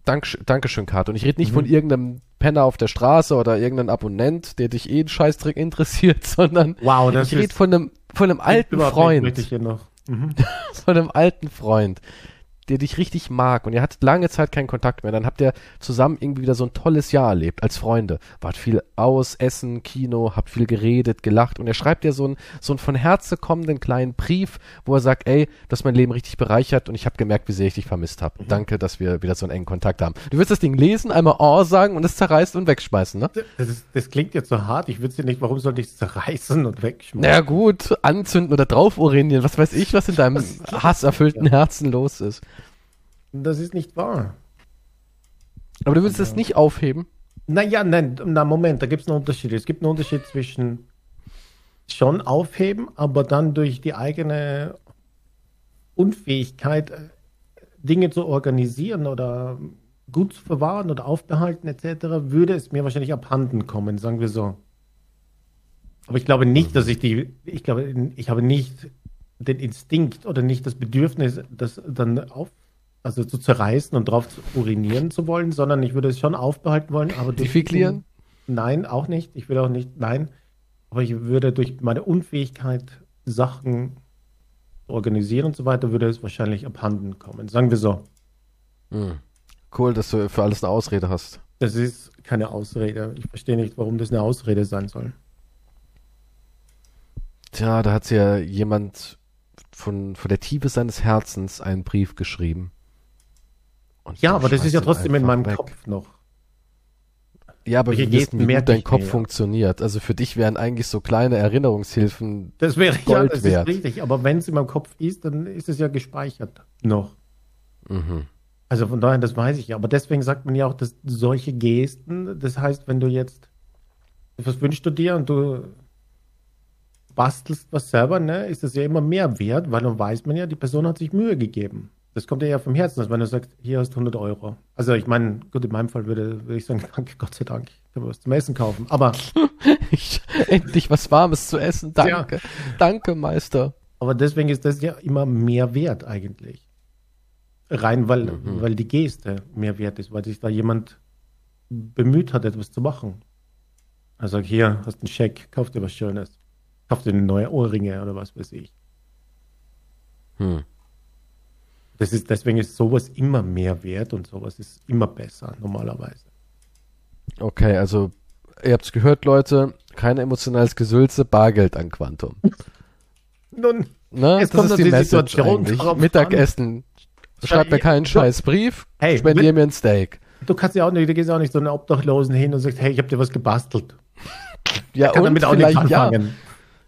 Dank, Dankeschön-Karte. Und ich rede nicht Mhm. von irgendeinem Penner auf der Straße oder irgendeinem Abonnent, der dich eh einen Scheißdreck interessiert, sondern Wow, ich rede von einem, von einem alten Freund. Mhm. Von einem alten Freund, der dich richtig mag und ihr hattet lange Zeit keinen Kontakt mehr. Dann habt ihr zusammen irgendwie wieder so ein tolles Jahr erlebt als Freunde. Wart viel aus, Essen, Kino, habt viel geredet, gelacht und er schreibt dir so einen, so einen von Herzen kommenden kleinen Brief, wo er sagt, ey, das hat mein Leben richtig bereichert und ich habe gemerkt, wie sehr ich dich vermisst habe. Danke, dass wir wieder so einen engen Kontakt haben. Du wirst das Ding lesen, einmal Oh sagen und es zerreißt und wegschmeißen, ne? Das, ist, das klingt jetzt so hart. Ich würde sie nicht. Warum sollte ich es zerreißen und wegschmeißen? Naja gut, anzünden oder drauf urinieren, was weiß ich, was in deinem hasserfüllten Herzen los ist. Das ist nicht wahr. Aber du würdest es nicht aufheben? Naja, nein, na Moment, da gibt es einen Unterschied. Es gibt einen Unterschied zwischen schon aufheben, aber dann durch die eigene Unfähigkeit, äh, Dinge zu organisieren oder gut zu verwahren oder aufbehalten etc., würde es mir wahrscheinlich abhanden kommen, sagen wir so. Aber ich glaube nicht, dass ich die, ich glaube, ich habe nicht den Instinkt oder nicht das Bedürfnis, das dann auf, also zu zerreißen und drauf zu urinieren zu wollen, sondern ich würde es schon aufbehalten wollen, aber durch Defeklieren? Nein, auch nicht. Ich würde auch nicht, nein. Aber ich würde durch meine Unfähigkeit, Sachen zu organisieren und so weiter, würde es wahrscheinlich abhanden kommen. Sagen wir so. Hm. Cool, dass du für alles eine Ausrede hast. Das ist keine Ausrede. Ich verstehe nicht, warum das eine Ausrede sein soll. Tja, da hat ja jemand von, von der Tiefe seines Herzens einen Brief geschrieben. Und Ja, aber das ist ja trotzdem in meinem weg. Kopf noch. Ja, aber wir wissen, wie gut dein Kopf ja. funktioniert. Also für dich wären eigentlich so kleine Erinnerungshilfen. Das wäre ja, Gold das wert. ist richtig. Aber wenn es in meinem Kopf ist, dann ist es ja gespeichert noch. Mhm. Also von daher, das weiß ich ja. Aber deswegen sagt man ja auch, dass solche Gesten, das heißt, wenn du jetzt, was wünschst du dir und du bastelst was selber, ne, ist das ja immer mehr wert, weil dann weiß man ja, die Person hat sich Mühe gegeben. Das kommt ja vom Herzen, wenn du sagst, hier hast du 100 Euro. Also ich meine, gut, in meinem Fall würde, würde ich sagen, danke, Gott sei Dank, ich kann mir was zum Essen kaufen. Aber, Ich, endlich was Warmes zu essen. Danke. Danke, Meister. aber deswegen ist das ja immer mehr wert eigentlich. Rein, weil, Mhm. weil die Geste mehr wert ist, weil sich da jemand bemüht hat, etwas zu machen. Sagt, hier, hast einen Scheck, kauf dir was Schönes. Kauf dir neue Ohrringe oder was weiß ich. Hm. Das ist, deswegen ist sowas immer mehr wert und sowas ist immer besser, normalerweise. Okay, also ihr habt's gehört, Leute, kein emotionales Gesülze, Bargeld an Quantum. Nun, Ne? Es das kommt ist die Message Situation eigentlich. Mittagessen. Schreibt mir keinen scheiß Brief, Hey, spendier mir ein Steak. du kannst ja auch nicht, du gehst auch nicht so einen Obdachlosen hin und sagst, hey, ich habe dir was gebastelt. Ja, Kann und damit auch nichts vielleicht, ja, anfangen.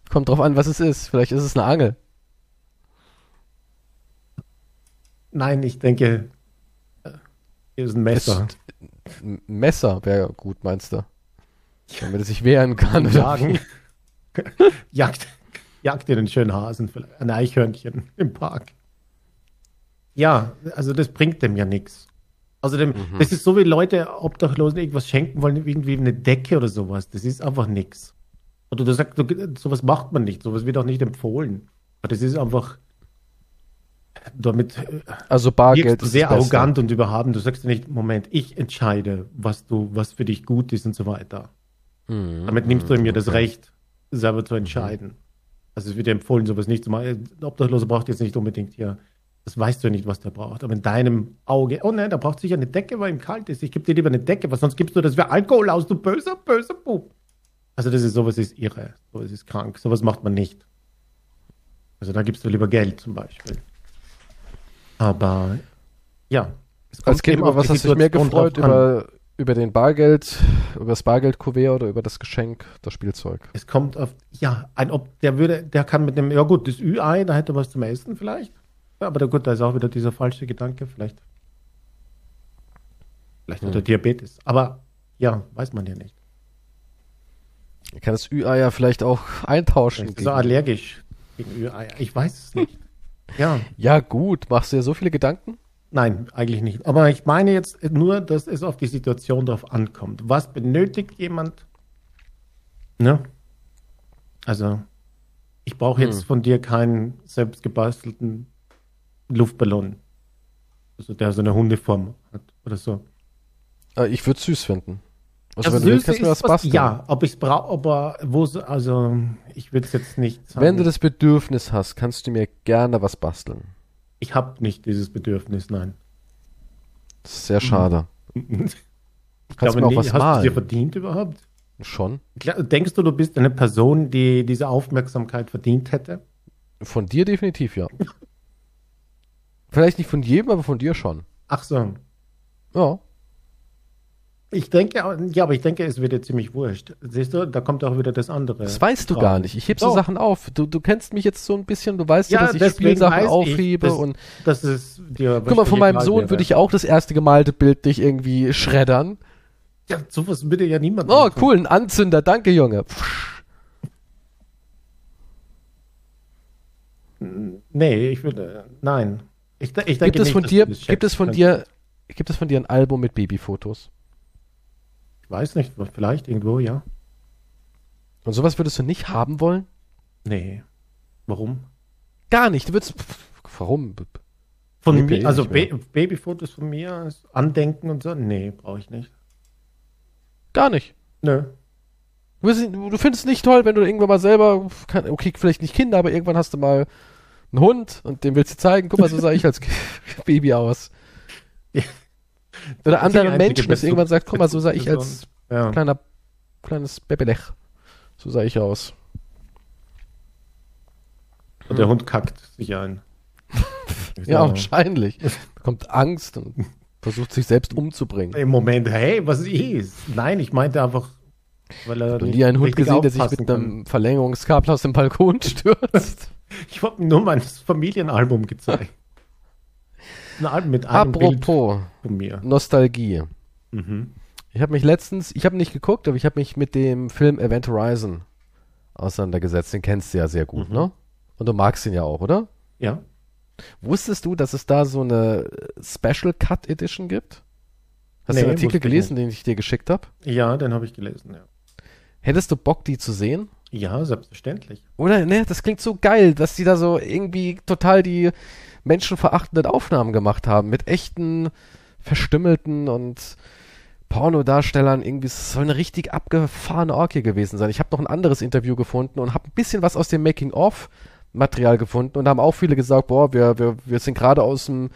kommt drauf an, was es ist. Vielleicht ist es eine Angel. Nein, ich denke, äh, hier ist ein Messer. Ein Messer wäre gut, meinst du? Damit er sich wehren kann. Jagen. jagt, jagt dir einen schönen Hasen, vielleicht ein Eichhörnchen im Park. Ja, also das bringt dem ja nichts. Außerdem, Mhm. das ist so wie Leute Obdachlosen irgendwas schenken wollen, irgendwie eine Decke oder sowas. Das ist einfach nichts. Oder du sagst, sowas macht man nicht, sowas wird auch nicht empfohlen. Aber das ist einfach damit äh, Also Bargeld du sehr arrogant und überhaben. Du sagst nicht, Moment, ich entscheide, was du, was für dich gut ist und so weiter. Mhm. Damit nimmst du mir das. Recht, selber zu entscheiden. Also es wird dir empfohlen, sowas nicht zu machen. Ein Obdachloser braucht jetzt nicht unbedingt hier, das weißt du ja nicht, was der braucht. Aber in deinem Auge, oh nein, der braucht sicher eine Decke, weil ihm kalt ist. Ich gebe dir lieber eine Decke, was sonst gibst du das für Alkohol aus, du böser, böser Bub. Also das ist, sowas ist irre, sowas ist krank, sowas macht man nicht. Also da gibst du lieber Geld zum Beispiel. Aber ja. Es Als Kind über was hast du dich mehr gefreut? Über, über den Bargeld, über das Bargeldkuvert oder über das Geschenk, das Spielzeug? Es kommt auf, ja, ein Ob, der würde, der kann mit dem, ja gut, das Ü-Ei, da hätte er was zum Essen vielleicht. Ja, aber da, gut, da ist auch wieder dieser falsche Gedanke, vielleicht. Vielleicht hat er Hm. Diabetes. Aber ja, weiß man ja nicht. Ich kann das Ü-Ei ja vielleicht auch eintauschen. Vielleicht ist er allergisch gegen Ü-Ei. Ich weiß es nicht. Ja, Ja, gut. Machst du dir so viele Gedanken? nein, eigentlich nicht. Aber ich meine jetzt nur, dass es auf die Situation drauf ankommt. Was benötigt jemand? Ne? Also, ich brauche jetzt Hm. von dir keinen selbstgebastelten Luftballon. Also der so eine Hundeform hat oder so. Äh, ich würde süß finden. Also, Das wenn du willst, kannst du was basteln. Ja, ob ich es brauche, aber wo so, also ich würde es jetzt nicht sagen. Wenn du das Bedürfnis hast, kannst du mir gerne was basteln. ich habe nicht dieses Bedürfnis, nein. Das ist sehr schade. Ich Kannst glaube du mir auch nie- was hast du es dir malen? verdient überhaupt? Schon. Denkst du, du bist eine Person, die diese Aufmerksamkeit verdient hätte? Von dir definitiv, ja. Vielleicht nicht von jedem, aber von dir schon. Ach so. Ja. Ich denke, ja, aber ich denke, es wird dir ziemlich wurscht. Siehst du, da kommt auch wieder das andere. Das weißt du drauf. gar nicht. Ich heb so Doch. Sachen auf. Du, du kennst mich jetzt so ein bisschen, du weißt ja, Ja, dass ich Spielsachen aufhebe dass- und Das ist dir guck mal, von meinem Sohn würde ich auch das erste gemalte Bild nicht irgendwie schreddern. Ja, sowas würde ja niemand Oh, machen. cool, ein Anzünder, danke, Junge. Nee, ich würde, nein. Ich, ich denke Gibt es nicht, von dir, das gibt es von dir, gibt es von dir ein Album mit Babyfotos? Ich weiß nicht, vielleicht irgendwo, ja. Und sowas würdest du nicht haben wollen? Nee. Warum? Gar nicht. Du würdest, pff, warum? Von mir, also. Ba- Babyfotos von mir, Andenken und so? Nee, brauche ich nicht. Gar nicht. Nö. Du, findest es nicht toll, wenn du irgendwann mal selber, kann- okay, vielleicht nicht Kinder, aber irgendwann hast du mal einen Hund und dem willst du zeigen, guck mal, so sah ich als Baby aus. Oder anderen einzige Menschen, dass Bezug- irgendwann sagt, guck mal, so sah ich als Ja. kleiner, kleines Bebelech. So sah ich aus. Und der Hund kackt sich ein. Ja, wahrscheinlich. Bekommt Angst und versucht sich selbst umzubringen. Im Moment, hey, was ist? Nein, ich meinte einfach, weil er nicht nie einen Hund gesehen, der sich mit einem Verlängerungskabel aus dem Balkon stürzt. Ich habe nur mein Familienalbum gezeigt. Album mit einem Apropos. Nostalgie. Mhm. Ich habe mich letztens, ich habe nicht geguckt, aber ich habe mich mit dem Film Event Horizon auseinandergesetzt. Den kennst du ja sehr gut, Mhm. ne? Und du magst ihn ja auch, oder? Ja. Wusstest du, dass es da so eine Special Cut Edition gibt? Hast Nee, du den Artikel gelesen, den ich dir geschickt habe? Ja, den habe ich gelesen, ja. Hättest du Bock, die zu sehen? Ja, selbstverständlich. Oder, ne? Das klingt so geil, dass die da so irgendwie total die menschenverachtenden Aufnahmen gemacht haben mit echten verstümmelten und Pornodarstellern irgendwie, es soll eine richtig abgefahrene Orgie gewesen sein. Ich habe noch ein anderes Interview gefunden und habe ein bisschen was aus dem Making-of Material gefunden und haben auch viele gesagt, boah, wir, wir, wir sind gerade aus dem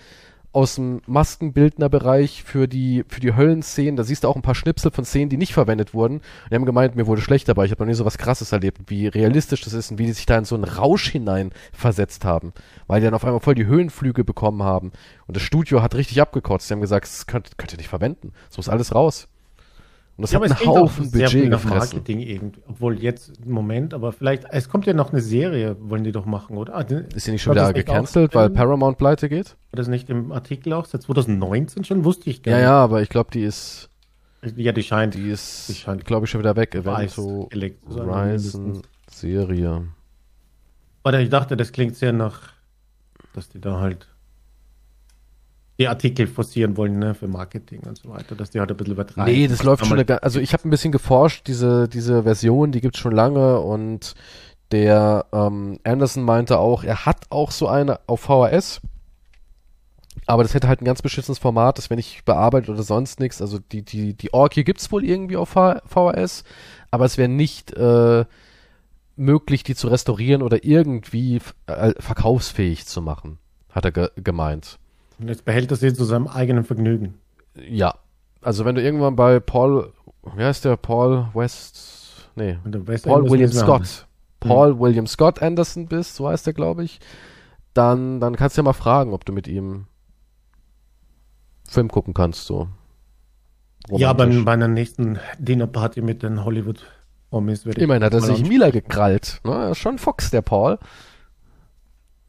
aus dem Maskenbildnerbereich für die, für die Höllenszenen. Da siehst du auch ein paar Schnipsel von Szenen, die nicht verwendet wurden. Und die haben gemeint, mir wurde schlecht dabei. Ich habe noch nie so was krasses erlebt, wie realistisch das ist und wie die sich da in so einen Rausch hinein versetzt haben. Weil die dann auf einmal voll die Höhenflüge bekommen haben. Und das Studio hat richtig abgekotzt. Die haben gesagt, das könnt, könnt ihr nicht verwenden. Das muss alles raus. Und das ja, hat einen Haufen Budget gefressen. Marketing irgendwie. Obwohl jetzt im Moment, aber vielleicht, es kommt ja noch eine Serie, wollen die doch machen, oder? Ah, ist sie nicht schon wieder gecancelt, weil Paramount pleite geht? War das nicht im Artikel auch? Seit 2019 schon? Wusste ich gar nicht. Ja, ja, aber ich glaube, die ist. Ja, die scheint. Die ist, glaube ich, schon wieder weg. Evento Horizon Serie. Oder ich dachte, das klingt sehr nach, dass die da halt die Artikel forcieren wollen, ne, für Marketing und so weiter, dass die halt ein bisschen übertreiben. Nee, das läuft schon, eine, also ich habe ein bisschen geforscht, diese, diese Version, die gibt's schon lange und der ähm, Anderson meinte auch, er hat auch so eine auf VHS, aber das hätte halt ein ganz beschissenes Format, das wäre nicht bearbeitet oder sonst nichts. Also die, die, die Orkie gibt's wohl irgendwie auf VHS, aber es wäre nicht äh, möglich, die zu restaurieren oder irgendwie äh, verkaufsfähig zu machen, hat er ge gemeint. Und jetzt behält er sie zu seinem eigenen Vergnügen. Ja. Also wenn du irgendwann bei Paul, wie heißt der? Paul West, nee, West Paul Anderson William Scott. Hm. Paul hm. William Scott Anderson bist, so heißt der, glaube ich, dann, dann kannst du ja mal fragen, ob du mit ihm Film gucken kannst, so. Ja, bei, bei einer nächsten Dinnerparty mit den Hollywood Promis würde ich. Immerhin hat er sich Mila gekrallt. Ne? Schon Fox, der Paul.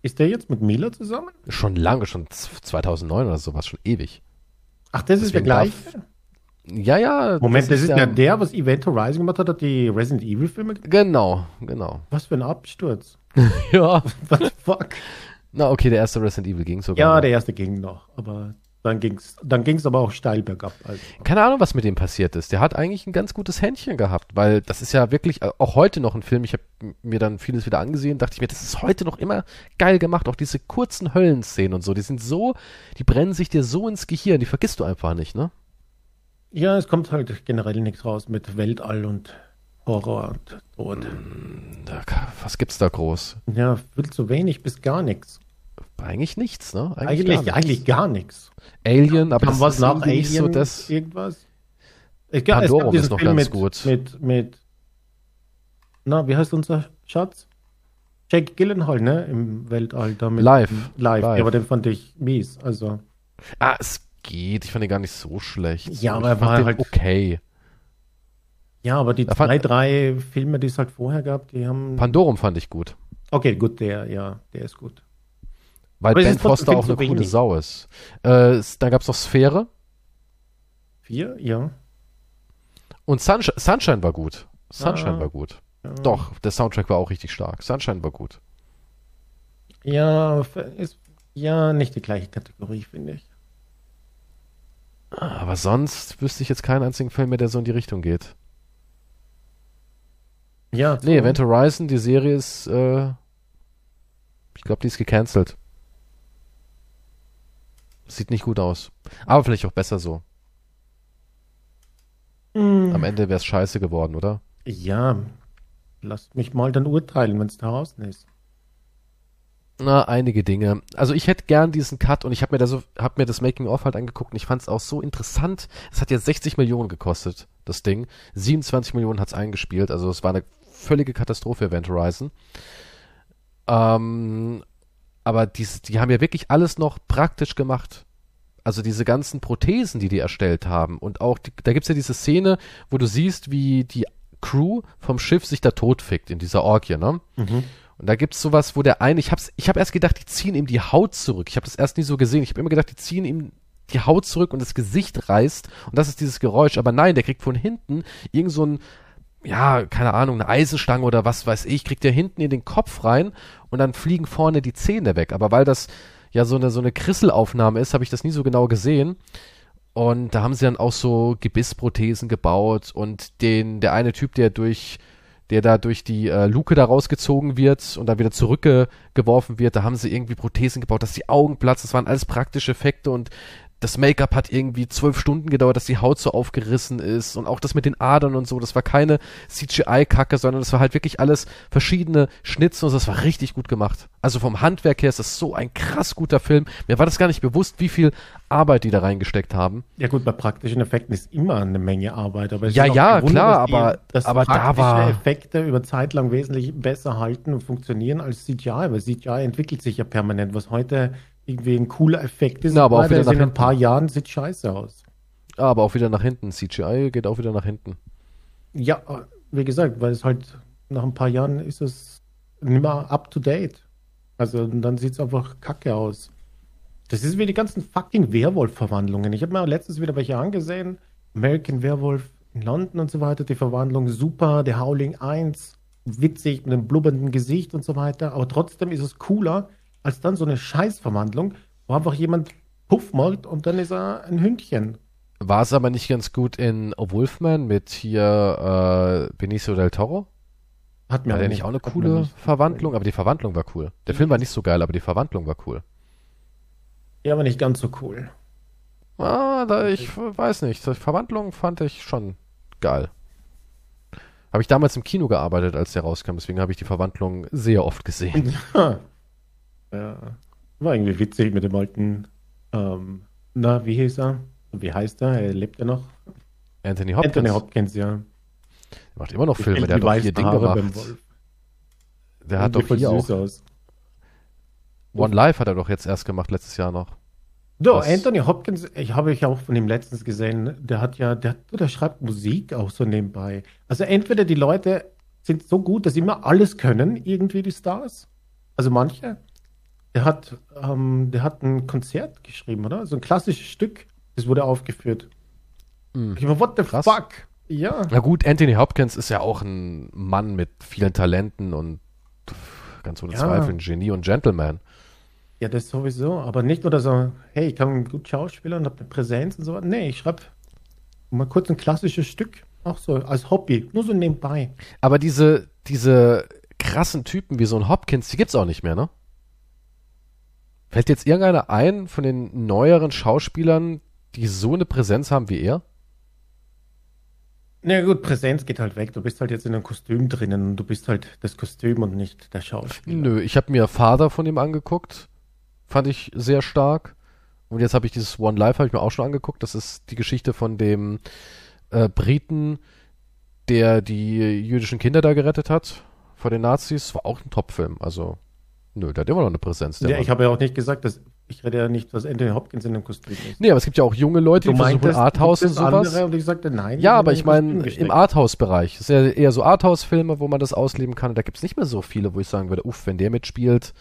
Ist der jetzt mit Mila zusammen? Schon lange, schon 2009 oder sowas, schon ewig. Ach, das Deswegen ist der gleiche? Ja, ja. Moment, das, das ist ja, ja der, was Event Horizon gemacht hat, hat die Resident Evil Filme gemacht? Genau, genau. Was für ein Absturz. ja. What the fuck? Na, okay, der erste Resident Evil ging sogar. Ja, noch. der erste ging noch, aber dann ging's, dann ging's aber auch steil bergab. Also. Keine Ahnung, was mit dem passiert ist. Der hat eigentlich ein ganz gutes Händchen gehabt, weil das ist ja wirklich äh, auch heute noch ein Film. Ich habe mir dann vieles wieder angesehen, dachte ich mir, das ist heute noch immer geil gemacht. Auch diese kurzen Höllenszenen und so, die sind so, die brennen sich dir so ins Gehirn, die vergisst du einfach nicht, ne? Ja, es kommt halt generell nichts raus mit Weltall und Horror und Tod. Hm, was gibt's da groß? Ja, viel zu wenig bis gar nichts. Eigentlich nichts, ne? Eigentlich, eigentlich, gar, eigentlich gar nichts. Alien, aber Kam das was nach Alien, so das irgendwas? Ich, ja, Pandorum ist noch Film ganz mit, gut. Mit, mit, na, wie heißt unser Schatz? Jake Gyllenhaal, ne? Im Weltall. Mit live. live. Ja, aber den fand ich mies, also. Ah, es geht. Ich fand ihn gar nicht so schlecht. Ja, aber er war halt okay. Ja, aber die da zwei, drei Filme, die es halt vorher gab, die haben. Pandorum fand ich gut. Okay, gut, der, ja, der ist gut. Weil Aber Ben Foster auch eine coole wenig. Sau ist. Äh, dann gab es noch Sphäre. Vier, ja. Und Sunsh Sunshine war gut. Sunshine ah, war gut. Ja. Doch, der Soundtrack war auch richtig stark. Sunshine war gut. Ja, ist ja nicht die gleiche Kategorie, finde ich. Aber sonst wüsste ich jetzt keinen einzigen Film mehr, der so in die Richtung geht. Ja. Nee, Event Horizon, die Serie ist, äh, ich glaube, die ist gecancelt. Sieht nicht gut aus. Aber vielleicht auch besser so. Mm. Am Ende wäre es scheiße geworden, oder? Ja. Lasst mich mal dann urteilen, wenn es da draußen ist. Na, einige Dinge. Also ich hätte gern diesen Cut und ich habe mir, da so, hab mir das Making-of halt angeguckt und ich fand es auch so interessant. Es hat jetzt 60 Millionen gekostet, das Ding. 27 Millionen hat es eingespielt, also es war eine völlige Katastrophe, Event Horizon. Ähm, aber die, die haben ja wirklich alles noch praktisch gemacht. Also diese ganzen Prothesen, die die erstellt haben. Und auch, die, da gibt's ja diese Szene, wo du siehst, wie die Crew vom Schiff sich da totfickt in dieser Orgie, ne? Mhm. Und da gibt's sowas, wo der eine, ich hab's, ich hab erst gedacht, die ziehen ihm die Haut zurück. Ich habe das erst nie so gesehen. Ich habe immer gedacht, die ziehen ihm die Haut zurück und das Gesicht reißt und das ist dieses Geräusch. Aber nein, der kriegt von hinten irgend so ein, ja, keine Ahnung, eine Eisenstange oder was weiß ich, kriegt der hinten in den Kopf rein und dann fliegen vorne die Zähne weg. Aber weil das ja so eine, so eine Krisselaufnahme ist, habe ich das nie so genau gesehen. Und da haben sie dann auch so Gebissprothesen gebaut und den, der eine Typ, der durch der da durch die äh, Luke da rausgezogen wird und dann wieder zurückgeworfen wird. Da haben sie irgendwie Prothesen gebaut, dass die Augen platzen. Das waren alles praktische Effekte und das Make-up hat irgendwie zwölf Stunden gedauert, dass die Haut so aufgerissen ist und auch das mit den Adern und so, das war keine CGI-Kacke, sondern das war halt wirklich alles verschiedene Schnitze und das war richtig gut gemacht. Also vom Handwerk her ist das so ein krass guter Film. Mir war das gar nicht bewusst, wie viel Arbeit die da reingesteckt haben. Ja gut, bei praktischen Effekten ist immer eine Menge Arbeit. Aber ja, ja, Wunder, klar, dass aber, die, dass aber da war... Effekte über Zeit lang wesentlich besser halten und funktionieren als CGI, weil CGI entwickelt sich ja permanent, was heute irgendwie ein cooler Effekt ist. Na, aber auch wieder nach in ein paar Jahren sieht scheiße aus. Aber auch wieder nach hinten. CGI geht auch wieder nach hinten. Ja, wie gesagt, weil es halt nach ein paar Jahren ist es nicht mehr up to date. Also dann sieht es einfach kacke aus. Das ist wie die ganzen fucking Werwolf-Verwandlungen. Ich habe mir letztens wieder welche angesehen. American Werewolf in London und so weiter. Die Verwandlung super. Der Howling 1 witzig mit einem blubbernden Gesicht und so weiter. Aber trotzdem ist es cooler, als dann so eine Scheißverwandlung, wo einfach jemand Puff macht und dann ist er ein Hündchen. War es aber nicht ganz gut in Wolfman mit hier äh, Benicio del Toro? Hat mir war der nicht auch eine coole Verwandlung? Aber die Verwandlung war cool. Der Film war nicht so geil, aber die Verwandlung war cool. Ja, aber nicht ganz so cool. Ah, da, ich weiß nicht. Die Verwandlung fand ich schon geil. Habe ich damals im Kino gearbeitet, als der rauskam, deswegen habe ich die Verwandlung sehr oft gesehen. Ja. War irgendwie witzig mit dem alten, ähm, na, wie hieß er? Wie heißt er? Er lebt ja noch. Anthony Hopkins. Anthony Hopkins, ja. Der macht immer noch Filme, der hat doch vier Dinge gemacht. Der hat doch hier auch. Aus. One Life hat er doch jetzt erst gemacht, letztes Jahr noch. Do, Was? Anthony Hopkins, ich habe ich auch von ihm letztens gesehen, der hat ja, der, der schreibt Musik auch so nebenbei. Also entweder die Leute sind so gut, dass sie immer alles können, irgendwie die Stars. Also manche. Der hat, ähm, der hat ein Konzert geschrieben, oder? So ein klassisches Stück. Das wurde aufgeführt. Mhm. Ich meine, what the Krass. fuck? Ja. Na gut, Anthony Hopkins ist ja auch ein Mann mit vielen Talenten und ganz ohne ja. Zweifel ein Genie und Gentleman. Ja, das sowieso. Aber nicht nur so, hey, ich kann gut Schauspieler und habe eine Präsenz und so weiter. Nee, ich schreibe mal kurz ein klassisches Stück. Auch so als Hobby. Nur so nebenbei. Aber diese, diese krassen Typen wie so ein Hopkins, die gibt's auch nicht mehr, ne? Fällt jetzt irgendeiner ein von den neueren Schauspielern, die so eine Präsenz haben wie er? Na gut, Präsenz geht halt weg. Du bist halt jetzt in einem Kostüm drinnen und du bist halt das Kostüm und nicht der Schauspieler. Nö, ich habe mir Vater von ihm angeguckt. Fand ich sehr stark. Und jetzt habe ich dieses One Life habe ich mir auch schon angeguckt. Das ist die Geschichte von dem äh, Briten, der die jüdischen Kinder da gerettet hat vor den Nazis. War auch ein Top-Film. Also Nö, der hat immer noch eine Präsenz. ja, Mann. ich habe ja auch nicht gesagt, dass ich rede ja nicht, dass Anthony Hopkins in dem Kostüm ist. Nee, aber es gibt ja auch junge Leute, die versuchen Arthouse und sowas. und ich sagte, nein. Ja, aber ich meine, im Arthouse-Bereich. Es ist ja eher so Arthouse-Filme, wo man das ausleben kann. Und da gibt es nicht mehr so viele, wo ich sagen würde, uff, wenn der mitspielt,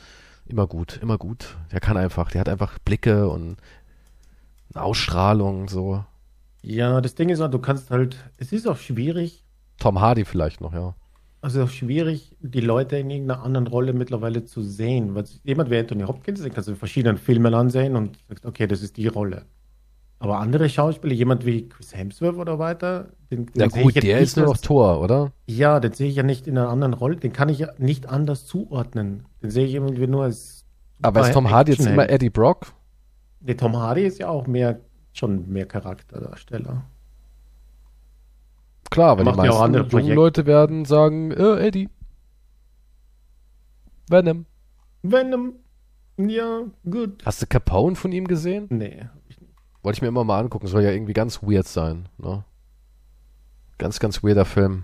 immer gut, immer gut. Der kann einfach, der hat einfach Blicke und eine Ausstrahlung, so. Ja, das Ding ist du kannst halt, es ist auch schwierig. Tom Hardy vielleicht noch, ja also schwierig, die Leute in irgendeiner anderen Rolle mittlerweile zu sehen. Weil jemand wie Anthony Hopkins, den kannst du in verschiedenen Filmen ansehen und sagst, okay, das ist die Rolle. Aber andere Schauspieler, jemand wie Chris Hemsworth oder weiter, den, den ja gut, der ist nur noch Tor, oder? Ja, den sehe ich ja nicht in einer anderen Rolle, den kann ich ja nicht anders zuordnen. Den sehe ich irgendwie nur als. Aber ist Tom Hardy jetzt immer Eddie Brock? Nee, Tom Hardy ist ja auch mehr, schon mehr Charakterdarsteller. Klar, weil die meisten ja jungen Leute werden sagen, äh, Eddie. Venom. Venom. Ja, gut. Hast du Capone von ihm gesehen? Nee. Wollte ich mir immer mal angucken. Soll ja irgendwie ganz weird sein. Ne? Ganz, ganz weirder Film.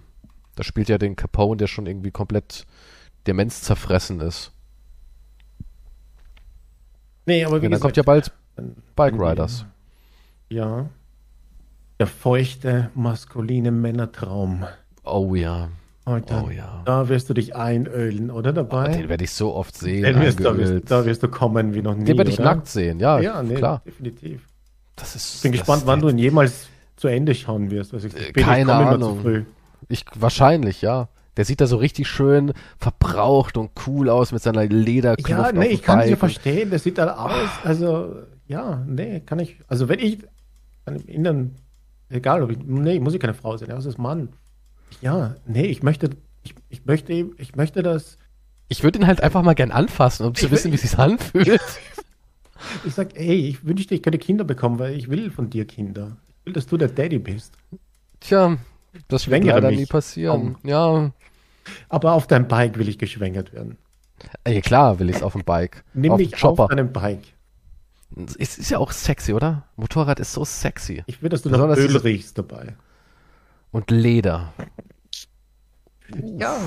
Da spielt ja den Capone, der schon irgendwie komplett Demenz zerfressen ist. Nee, aber wie ja, Dann kommt ja bald Bike Riders. Ja. Der feuchte, maskuline Männertraum. Oh ja. Alter, oh ja. Da wirst du dich einölen, oder dabei? Oh, den werde ich so oft sehen. Wirst, da, wirst, da, wirst, du kommen wie noch nie. Den werde ich oder? nackt sehen, ja, ja nee, klar. Definitiv. Das ist, ich bin das gespannt, wann du ihn jemals zu Ende schauen wirst. Also ich, äh, keine Ahnung. Ich, wahrscheinlich, ja. Der sieht da so richtig schön verbraucht und cool aus mit seiner Lederkluft. Ja, nee, ich kann es ja verstehen. Der sieht da aus. Also, ja, nee, kann ich. Also, wenn ich im Innern Egal, ob ich, nee, muss ich keine Frau sein, das ist Mann. Ja, nee, ich möchte, ich, Ich möchte, ich möchte das. Ich würde ihn halt einfach mal gern anfassen, um zu Ich wissen, wie will- es sich anfühlt. Ich sag, ey, ich wünschte, ich könnte Kinder bekommen, weil ich will von dir Kinder. Ich will, dass du der Daddy bist. Tja, das wird Schwängere leider mich. nie passieren. Ja, Aber auf deinem Bike will ich geschwängert werden. ey, klar will ich es auf dem Bike. Nimm auf mich Chopper. auf deinem Bike. Es ist ja auch sexy, oder? Motorrad ist so sexy. Ich will, dass du nach Besonders Öl diese- riechst dabei. Und Leder. Ja.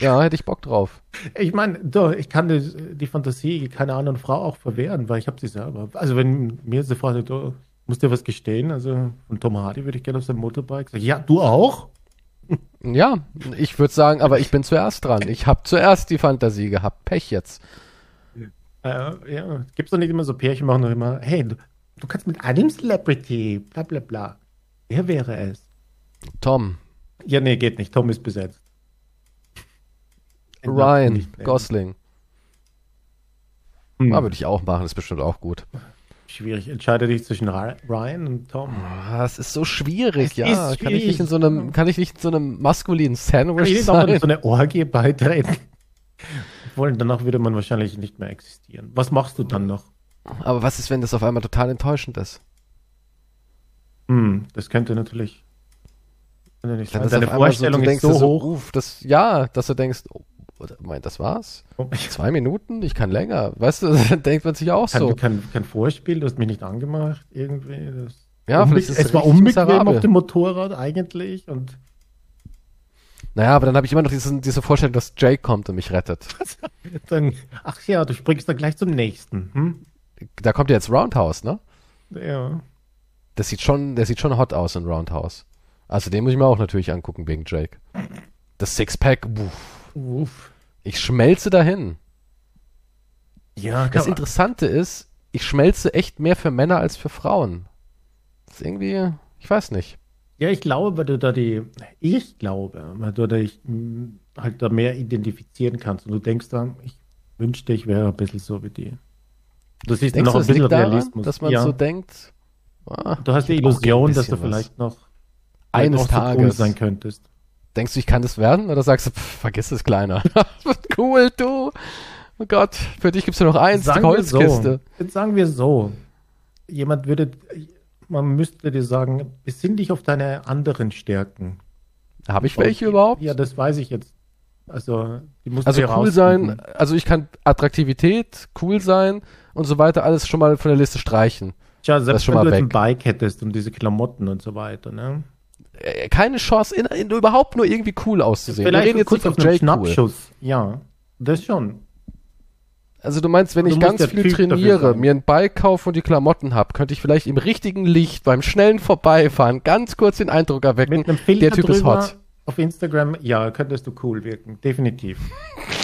Ja, hätte ich Bock drauf. Ich meine, ich kann die, die Fantasie keiner anderen Frau auch verwehren, weil ich habe sie selber. Also wenn mir sie fragt, du musst dir was gestehen, also von Tom Hardy würde ich gerne auf seinem Motorbike sagen, ja, du auch? Ja, ich würde sagen, aber ich bin zuerst dran. Ich habe zuerst die Fantasie gehabt. Pech jetzt. Äh, ja, gibt's doch nicht immer so Pärchen machen doch immer, hey, du, du kannst mit einem Celebrity, bla bla bla. Wer wäre es? Tom, Ja, nee, geht nicht. Tom ist besetzt. Den Ryan. Gosling. Hm. Ah, würde ich auch machen, ist bestimmt auch gut. Schwierig. Entscheide dich zwischen Ry- Ryan und Tom. Ah, Es ist so schwierig, Es ja. ist Kann ich nicht in so schwierig. einem, kann ich nicht in so einem maskulinen Kann Sandwich ich nicht auch in sein? so eine Orgie beitreten? Obwohl, danach würde man wahrscheinlich nicht mehr existieren. Was machst du dann noch? Aber was ist, wenn das auf einmal total enttäuschend ist? Hm, das könnte natürlich. Könnte nicht Wenn sein. Deine Vorstellung du ist denkst dir so hoch. uff, das, ja, dass du denkst, oh, mein, das war's? Oh, Zwei Minuten? Ich kann länger. Weißt du, dann denkt man sich auch Kein, so. kein, kein Vorspiel, du hast mich nicht angemacht, irgendwie. Das Ja, vielleicht ist es war unbequem auf dem Motorrad eigentlich und Naja, aber dann habe ich immer noch diesen, diese Vorstellung, dass Jake kommt und mich rettet. dann, ach ja, du springst dann gleich zum nächsten. Hm? Da kommt ja jetzt Roundhouse, ne? Ja. Das sieht schon, der sieht schon hot aus in Roundhouse. Also den muss ich mir auch natürlich angucken wegen Jake. Das Sixpack, uff, Uff. ich schmelze dahin. Ja, Das Interessante ist, ich schmelze echt mehr für Männer als für Frauen. Das ist irgendwie, ich weiß nicht. Ja, ich glaube, weil du da die, ich glaube, weil du dich mh, halt da mehr identifizieren kannst und du denkst dann, ich wünschte, ich wäre ein bisschen so wie die. Du siehst Denkst noch ein es bisschen daran, Realismus. dass man ja. so denkt? ah, du hast die ich Illusion, dass du bisschen was. vielleicht noch Eines noch so Tages. sein könntest. Denkst du, ich kann das werden? Oder sagst du, pff, vergiss es, Kleiner. Cool, du. Oh Gott, für dich gibt's nur noch eins, die wir Holzkiste. so, jetzt sagen wir so, jemand würde, man müsste dir sagen, besinn dich auf deine anderen Stärken. Habe ich welche überhaupt? Ja, das weiß ich jetzt. Also, die musst Also cool herausfinden. sein, also ich kann Attraktivität, cool sein und so weiter alles schon mal von der Liste streichen. Tja, das selbst ist schon wenn mal du weg. ein Bike hättest und diese Klamotten und so weiter, ne? Äh, Keine Chance, in, in, überhaupt nur irgendwie cool auszusehen. Wir Vielleicht reden jetzt kurz nicht auf einen Jake cool. Schnappschuss. Ja, das schon. Also du meinst, wenn Du ich ganz viel Typ trainiere, mir ein Bike kaufe und die Klamotten habe, könnte ich vielleicht im richtigen Licht beim schnellen Vorbeifahren ganz kurz den Eindruck erwecken, der Typ ist hot. auf Instagram, ja, könntest du cool wirken. Definitiv.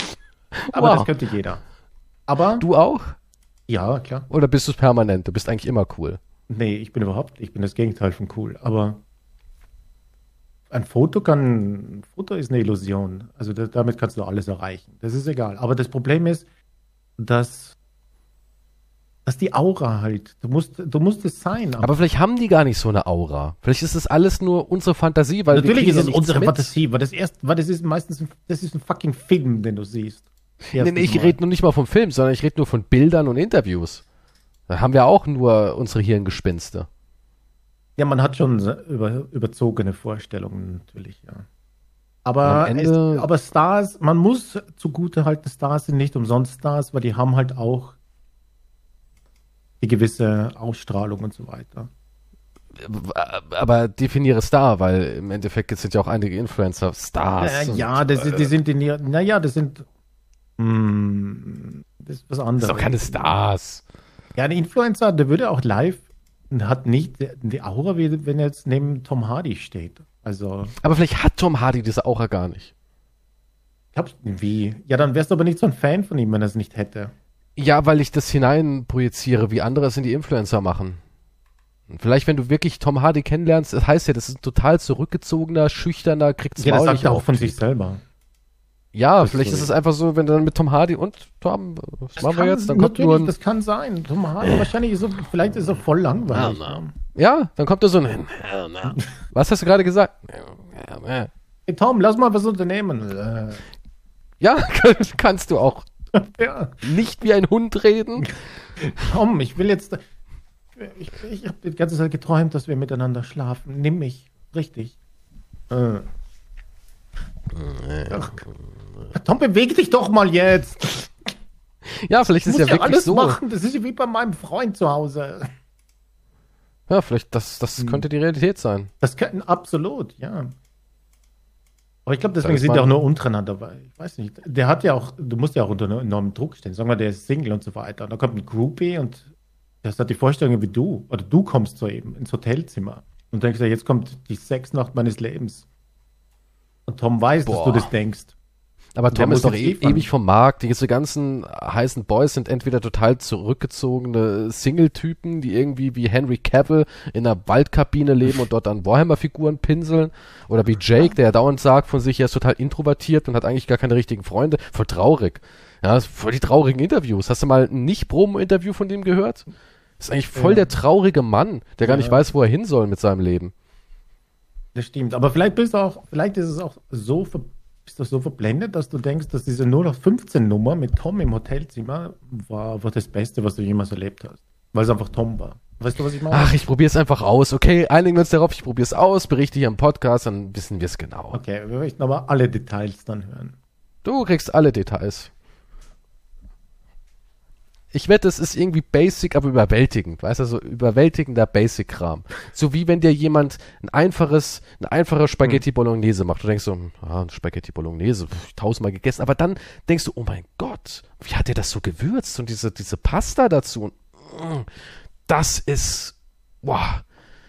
Aber Wow. das könnte jeder. Aber, Du auch? ja, klar. Oder bist du permanent? Du bist eigentlich immer cool. Nee, ich bin überhaupt, ich bin das Gegenteil von cool. Aber ein Foto kann, ein Foto ist eine Illusion. Also da, damit kannst du alles erreichen. Das ist egal. Aber das Problem ist, dass, dass die Aura halt, du musst, du musst es sein. Aber vielleicht haben die gar nicht so eine Aura. Vielleicht ist das alles nur unsere Fantasie, weil natürlich ist es unsere mit. Fantasie, weil das erst, weil das ist meistens, ein, das ist ein fucking Film, den du siehst. Nee, nee, ich rede nur nicht mal vom Film, sondern ich rede nur von Bildern und Interviews. Da haben wir auch nur unsere Hirngespinste. Ja, man hat schon über, überzogene Vorstellungen natürlich, ja. Aber, es, aber Stars, man muss zugute halten, Stars sind nicht umsonst Stars, weil die haben halt auch die gewisse Ausstrahlung und so weiter. Aber definiere Star, weil im Endeffekt sind ja auch einige Influencer Stars. Äh, ja, das, sind- die sind in naja, das sind, hm, das ist was Das anderes. ist doch keine Stars. Ja, ein Influencer, der würde auch live, hat nicht die Aura, wie wenn er jetzt neben Tom Hardy steht. Also, Aber vielleicht hat Tom Hardy diese Aura gar nicht. glaubst du, wie? Ja, dann wärst du aber nicht so ein Fan von ihm, wenn er es nicht hätte. Ja, weil ich das hineinprojiziere, wie andere es in die Influencer machen. Und vielleicht, wenn du wirklich Tom Hardy kennenlernst, das heißt ja, das ist ein total zurückgezogener, schüchterner, kriegt's Ja, das sagt nicht er auch von sich selber. Ja, Das vielleicht so- ist es einfach so, wenn du dann mit Tom Hardy und Tom, was Das machen wir kann- jetzt? Dann kommt nur ein, das kann sein. Tom Hardy, wahrscheinlich ist er, vielleicht ist er voll langweilig. Ja, dann kommt da so ein, was hast du gerade gesagt? Hey Tom, lass mal was unternehmen. Äh, Ja, kannst du auch ja. nicht wie ein Hund reden. Tom, ich will jetzt. Ich, ich habe die ganze Zeit geträumt, dass wir miteinander schlafen. Nimm mich. Richtig. Äh. Ach, Tom, beweg dich doch mal jetzt. Ja, vielleicht ist ja ja wirklich alles so. machen. Das ist ja wie bei meinem Freund zu Hause. Ja, vielleicht das, das Hm. könnte die Realität sein. Das könnten absolut, ja. Aber ich glaube, deswegen sind die auch nur untereinander, weil ich weiß nicht. Der hat ja auch, du musst ja auch unter enormem Druck stehen. Sagen wir, der ist Single und so weiter. Und da kommt ein Groupie und das hat die Vorstellung wie du. Oder du kommst so eben ins Hotelzimmer und denkst ja, jetzt kommt die Sexnacht meines Lebens. Und Tom weiß, dass Boah. du das denkst. Aber Tom ist doch e liefern. ewig vom Markt. Diese ganzen heißen Boys sind entweder total zurückgezogene Single-Typen, die irgendwie wie Henry Cavill in einer Waldkabine leben und dort an Warhammer-Figuren pinseln. Oder wie Jake, der ja dauernd sagt von sich, er ist total introvertiert und hat eigentlich gar keine richtigen Freunde. Voll traurig. Ja, voll die traurigen Interviews. Hast du mal ein Nicht-Promo-Interview von dem gehört? ist eigentlich voll Ja. der traurige Mann, der gar Ja. nicht weiß, wo er hin soll mit seinem Leben. Das stimmt. Aber vielleicht bist du auch, vielleicht ist es auch so, ver, bist du so verblendet, dass du denkst, dass diese 0815-Nummer mit Tom im Hotelzimmer war, war das Beste, was du jemals erlebt hast. Weil es einfach Tom war. Weißt du, was ich meine? Ach, ich probier's einfach aus. Okay, einigen wir uns darauf, ich probier's aus, berichte hier im Podcast, dann wissen wir es genau. Okay, wir möchten aber alle Details dann hören. Du kriegst alle Details. Ich wette, es ist irgendwie basic, aber überwältigend. Weißt du, so überwältigender Basic-Kram. So wie wenn dir jemand ein einfaches, eine einfache Spaghetti Bolognese macht. Du denkst so, ah, Spaghetti Bolognese, pf, tausendmal gegessen. Aber dann denkst du, oh mein Gott, wie hat der das so gewürzt? Und diese, diese Pasta dazu. Und, mm, das ist, wow,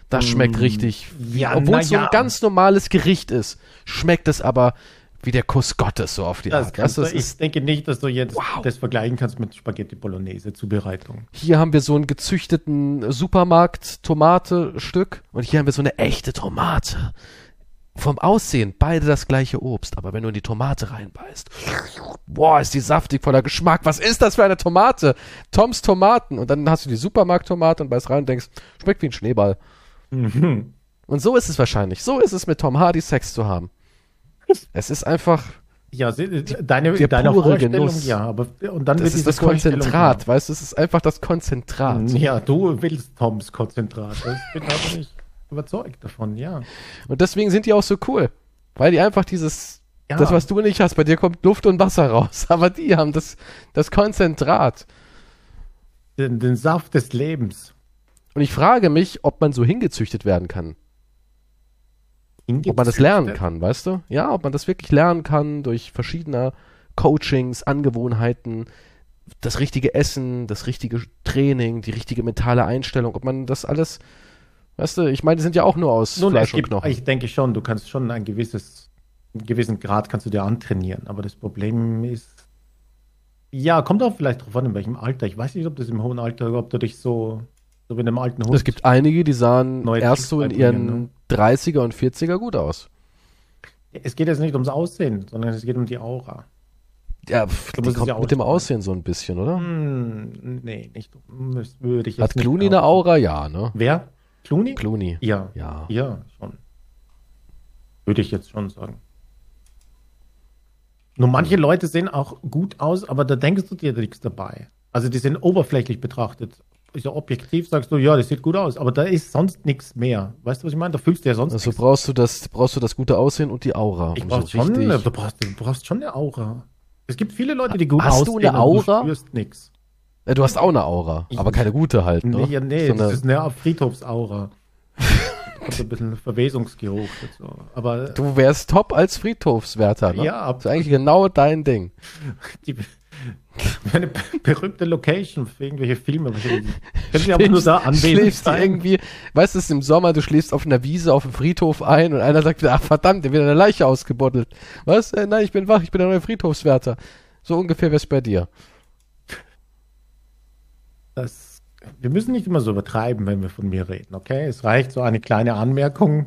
das schmeckt Mm, richtig. ja, Obwohl es so ein ja. ganz normales Gericht ist, schmeckt es aber wie der Kuss Gottes so auf die Das Art. Weißt du, ich denke nicht, dass du jetzt Wow. das vergleichen kannst mit Spaghetti Bolognese Zubereitung. hier haben wir so einen gezüchteten Supermarkt-Tomate-Stück und hier haben wir so eine echte Tomate. Vom Aussehen beide das gleiche Obst, aber wenn du in die Tomate reinbeißt, boah, ist die saftig voller Geschmack. Was ist das für eine Tomate? Toms Tomaten. Und dann hast du die Supermarkt-Tomate und beißt rein und denkst, schmeckt wie ein Schneeball. Mhm. Und so ist es wahrscheinlich. So ist es mit Tom Hardy Sex zu haben. Es ist einfach, Ja, se- deine, Der deine pure Vorstellung, Genuss. ja, aber und dann das ist das Konzentrat, weißt du, es ist einfach das Konzentrat. klar. Ja, du willst Toms Konzentrat. Ich bin aber nicht überzeugt davon, ja. Und deswegen sind die auch so cool. Weil die einfach dieses, Ja. das, was du nicht hast, bei dir kommt Luft und Wasser raus. Aber die haben das, das Konzentrat. Den, den Saft des Lebens. Und ich frage mich, ob man so hingezüchtet werden kann. Ob man das lernen kann, weißt du? Ja, ob man das wirklich lernen kann durch verschiedene Coachings, Angewohnheiten, das richtige Essen, das richtige Training, die richtige mentale Einstellung, ob man das alles, weißt du, ich meine, die sind ja auch nur aus Nun, Fleisch gibt, und Knochen. ich denke schon, du kannst schon ein gewisses, einen gewissen Grad kannst du dir antrainieren. Aber das Problem ist, ja, kommt auch vielleicht drauf an, in welchem Alter. Ich weiß nicht, ob das im hohen Alter, ob du dich so, so wie in einem alten Hund. Es gibt einige, die sahen Neue erst so in ihren ne? 30er und 40er gut aus. es geht jetzt nicht ums Aussehen, sondern es geht um die Aura. Ja, pf, Du die kommt ja mit dem. Aussehen so ein bisschen, oder? Hm, nee, nicht. Würde ich jetzt Hat Clooney eine behaupten. Aura? Ja, ne? Wer? Clooney? Clooney. Ja. Ja. Ja, schon. Würde ich jetzt schon sagen. Nur manche Leute sehen auch gut aus, aber da denkst du dir nichts dabei. Also die sind oberflächlich betrachtet. So objektiv sagst du, ja, das sieht gut aus, aber da ist sonst nichts mehr. Weißt du, was ich meine? Da fühlst du ja sonst Also brauchst du das, brauchst du das gute Aussehen und die Aura. Ich brauch so schon, richtig- du, brauchst, du brauchst schon eine Aura. Es gibt viele Leute, die gut Hast du aussehen, eine aber Aura? Du spürst nichts. Ja, du hast auch eine Aura, Ich- aber keine gute halt, ne? Nee, ja, nee so das eine, ist eine Friedhofsaura. Kommt ein bisschen Verwesungsgeruch. dazu. Aber du wärst top als Friedhofswärter, ne? Ja, Das ist eigentlich genau dein Ding. die, eine berühmte Location für irgendwelche Filme. Können Sie aber nur da anwesend schläfst du sein? irgendwie, weißt du, es ist im Sommer, du schläfst auf einer Wiese auf dem Friedhof ein und einer sagt, ach verdammt, der wird eine Leiche ausgebuddelt. Was? Äh, nein, ich bin wach, ich bin der neue Friedhofswärter. So ungefähr wär's bei dir. Das, wir müssen nicht immer so übertreiben, wenn wir von mir reden, okay? Es reicht so eine kleine Anmerkung.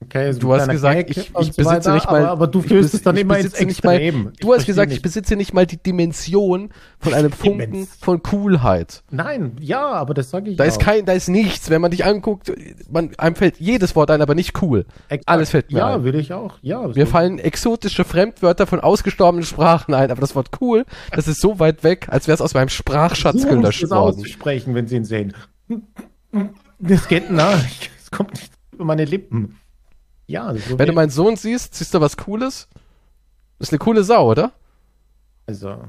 Okay, ist ein Du hast gesagt, Gag ich, ich so besitze weiter, nicht mal. Aber, aber du ich bes- es dann ich immer ins nicht mal, Extrem. Du Ich hast gesagt, ich nicht. besitze nicht mal die Dimension von einem Funken von Coolheit. Nein, ja, aber das sage ich Da ist auch. kein, da ist nichts. Wenn man dich anguckt, man, einem fällt jedes Wort ein, aber nicht cool. Exakt. Alles fällt mir Ja, ein. würde ich auch. Ja, Mir so. fallen exotische Fremdwörter von ausgestorbenen Sprachen ein, aber das Wort cool, das ist so weit weg, als wäre es aus meinem Sprachschatz Versuchen, gelöscht es worden. auszusprechen, wenn sie ihn sehen. Das geht nach. Es kommt nicht über meine Lippen. Ja, so Wenn du meinen Sohn siehst, siehst du was Cooles? Das ist eine coole Sau, oder? also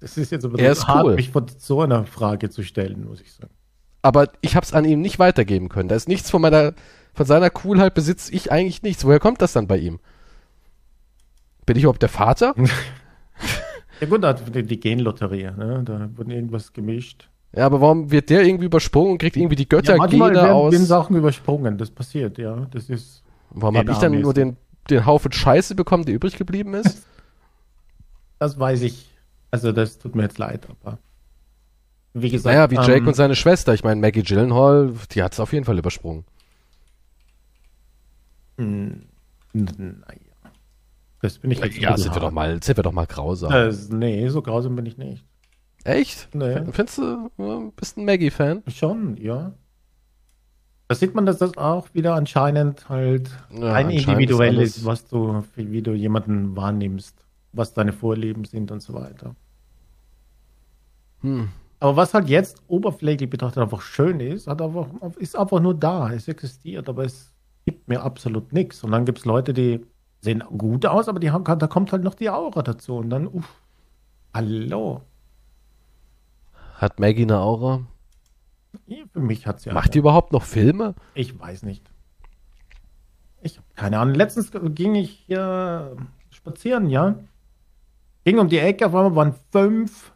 das ist jetzt aber Er ist hart, cool. mich vor so einer Frage zu stellen, muss ich sagen. Aber ich hab's an ihm nicht weitergeben können. Da ist nichts von meiner, von seiner Coolheit besitze ich eigentlich nichts. Woher kommt das dann bei ihm? Bin ich überhaupt der Vater? Ja gut, da hat die, die Genlotterie, ne? da wurde irgendwas gemischt. Ja, aber warum wird der irgendwie übersprungen und kriegt irgendwie die manchmal Göttergene werden, aus? werden Sachen übersprungen, das passiert, ja. Das ist Warum habe ich dann nur den, den Haufen Scheiße bekommen, der übrig geblieben ist? Das weiß ich. Also das tut mir jetzt leid, aber wie gesagt. naja, wie Jake ähm, und seine Schwester. Ich meine, Maggie Gyllenhaal, die hat's auf jeden Fall übersprungen. n- Naja. Das bin ich jetzt Ja, sind wir doch mal, sind wir doch mal grausam. Das, nee, so grausam bin ich nicht. Echt? Nee. Findest du, bist ein Maggie-Fan? Schon, ja. Da sieht man, dass das auch wieder anscheinend halt Ja, ein anscheinend individuell ist ist, was du, wie wie du jemanden wahrnimmst, was deine Vorlieben sind und so weiter. Hm. Aber was halt jetzt oberflächlich betrachtet einfach schön ist, hat einfach, ist einfach nur da. Es existiert, aber es gibt mir absolut nichts. Und dann gibt es Leute, die sehen gut aus, aber die haben, da kommt halt noch die Aura dazu. Und dann, uff, hallo. Hat Maggie eine Aura? Für mich hat sie Macht die überhaupt noch Filme? Ich weiß nicht. Ich habe keine Ahnung. Letztens ging ich hier spazieren, ja. Ging um die Ecke, auf einmal waren fünf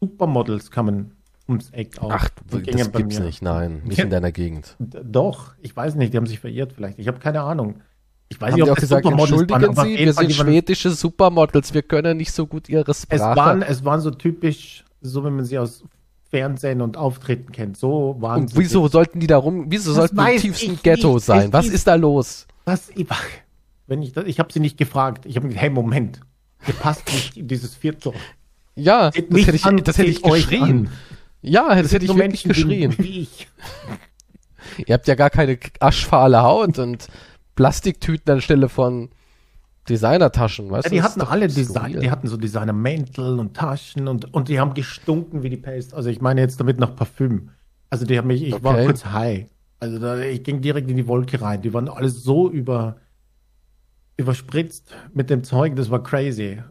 Supermodels kamen ums Eck auf. Ach, das gibt's mir. nicht, nein. Nicht Ja. in deiner Gegend. Doch, ich weiß nicht, die haben sich verirrt vielleicht. Ich habe keine Ahnung. Ich weiß Haben nicht, die auch gesagt, Supermodels waren, entschuldigen auf Sie, wir sind waren- schwedische Supermodels, wir können nicht so gut ihre Es Sprache. waren, es waren so typisch, so wie man sie aus Fernsehen und Auftritten kennt. So waren und sie. wieso sollten die da rum, wieso Das sollten die im tiefsten Ghetto nicht. sein? Was ist- da los? Was, ich, wenn ich, das- ich habe sie nicht gefragt. Ich habe gesagt, hey, Moment. Ihr passt nicht in dieses Viertel. Ja, Seht das hätte ich, an, das hätte ich geschrien. Ja, das hätte ich wirklich Menschen geschrien. Wie ich. Ihr habt ja gar keine aschfahle Haut und Plastiktüten anstelle von Designertaschen, weißt Ja, du? die hatten alle skurril. Design, die hatten so Designermäntel und Taschen und, und die haben gestunken wie die Pest. Also ich meine jetzt damit nach Parfüm. Also die haben mich, ich war Okay. kurz high. Also da, ich ging direkt in die Wolke rein. Die waren alle so über, überspritzt mit dem Zeug, das war crazy.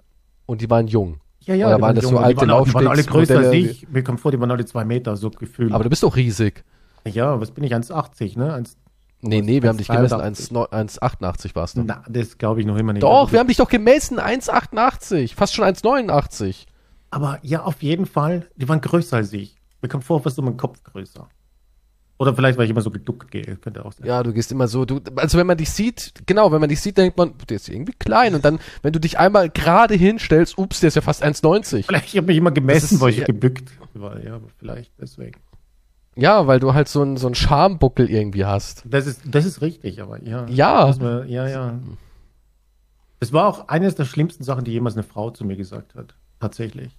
Und die waren jung. Ja, ja, Oder die waren das so jung, die alte waren, auch- die waren alle größer als ich. Mir kommt vor, die waren alle zwei Meter, so gefühlt. Aber du bist doch riesig. ja, was bin ich, 1,80, ne? 1, Nee, nee, wir haben dich gemessen, 1,83. 1 1,88 warst du. na, das glaube ich noch immer nicht. Doch, wir haben dich doch gemessen, 1,88, fast schon 1,89. Aber ja, auf jeden Fall, die waren größer als ich. Mir kommt vor, fast um einen Kopf größer. Oder vielleicht, weil ich immer so geduckt gehe, könnte auch sein. Ja, du gehst immer so, du, also wenn man dich sieht, genau, wenn man dich sieht, denkt man, der ist irgendwie klein und dann, wenn du dich einmal gerade hinstellst, ups, der ist ja fast 1,90. Vielleicht, ich habe mich immer gemessen, weil ich ja. gebückt war. Ja, vielleicht deswegen. Ja, weil du halt so einen so einen Schambuckel irgendwie hast. Das ist, das ist richtig, aber ja. Ja. Man, ja, ja. Das war auch eines der schlimmsten Sachen, die jemals eine Frau zu mir gesagt hat. Tatsächlich.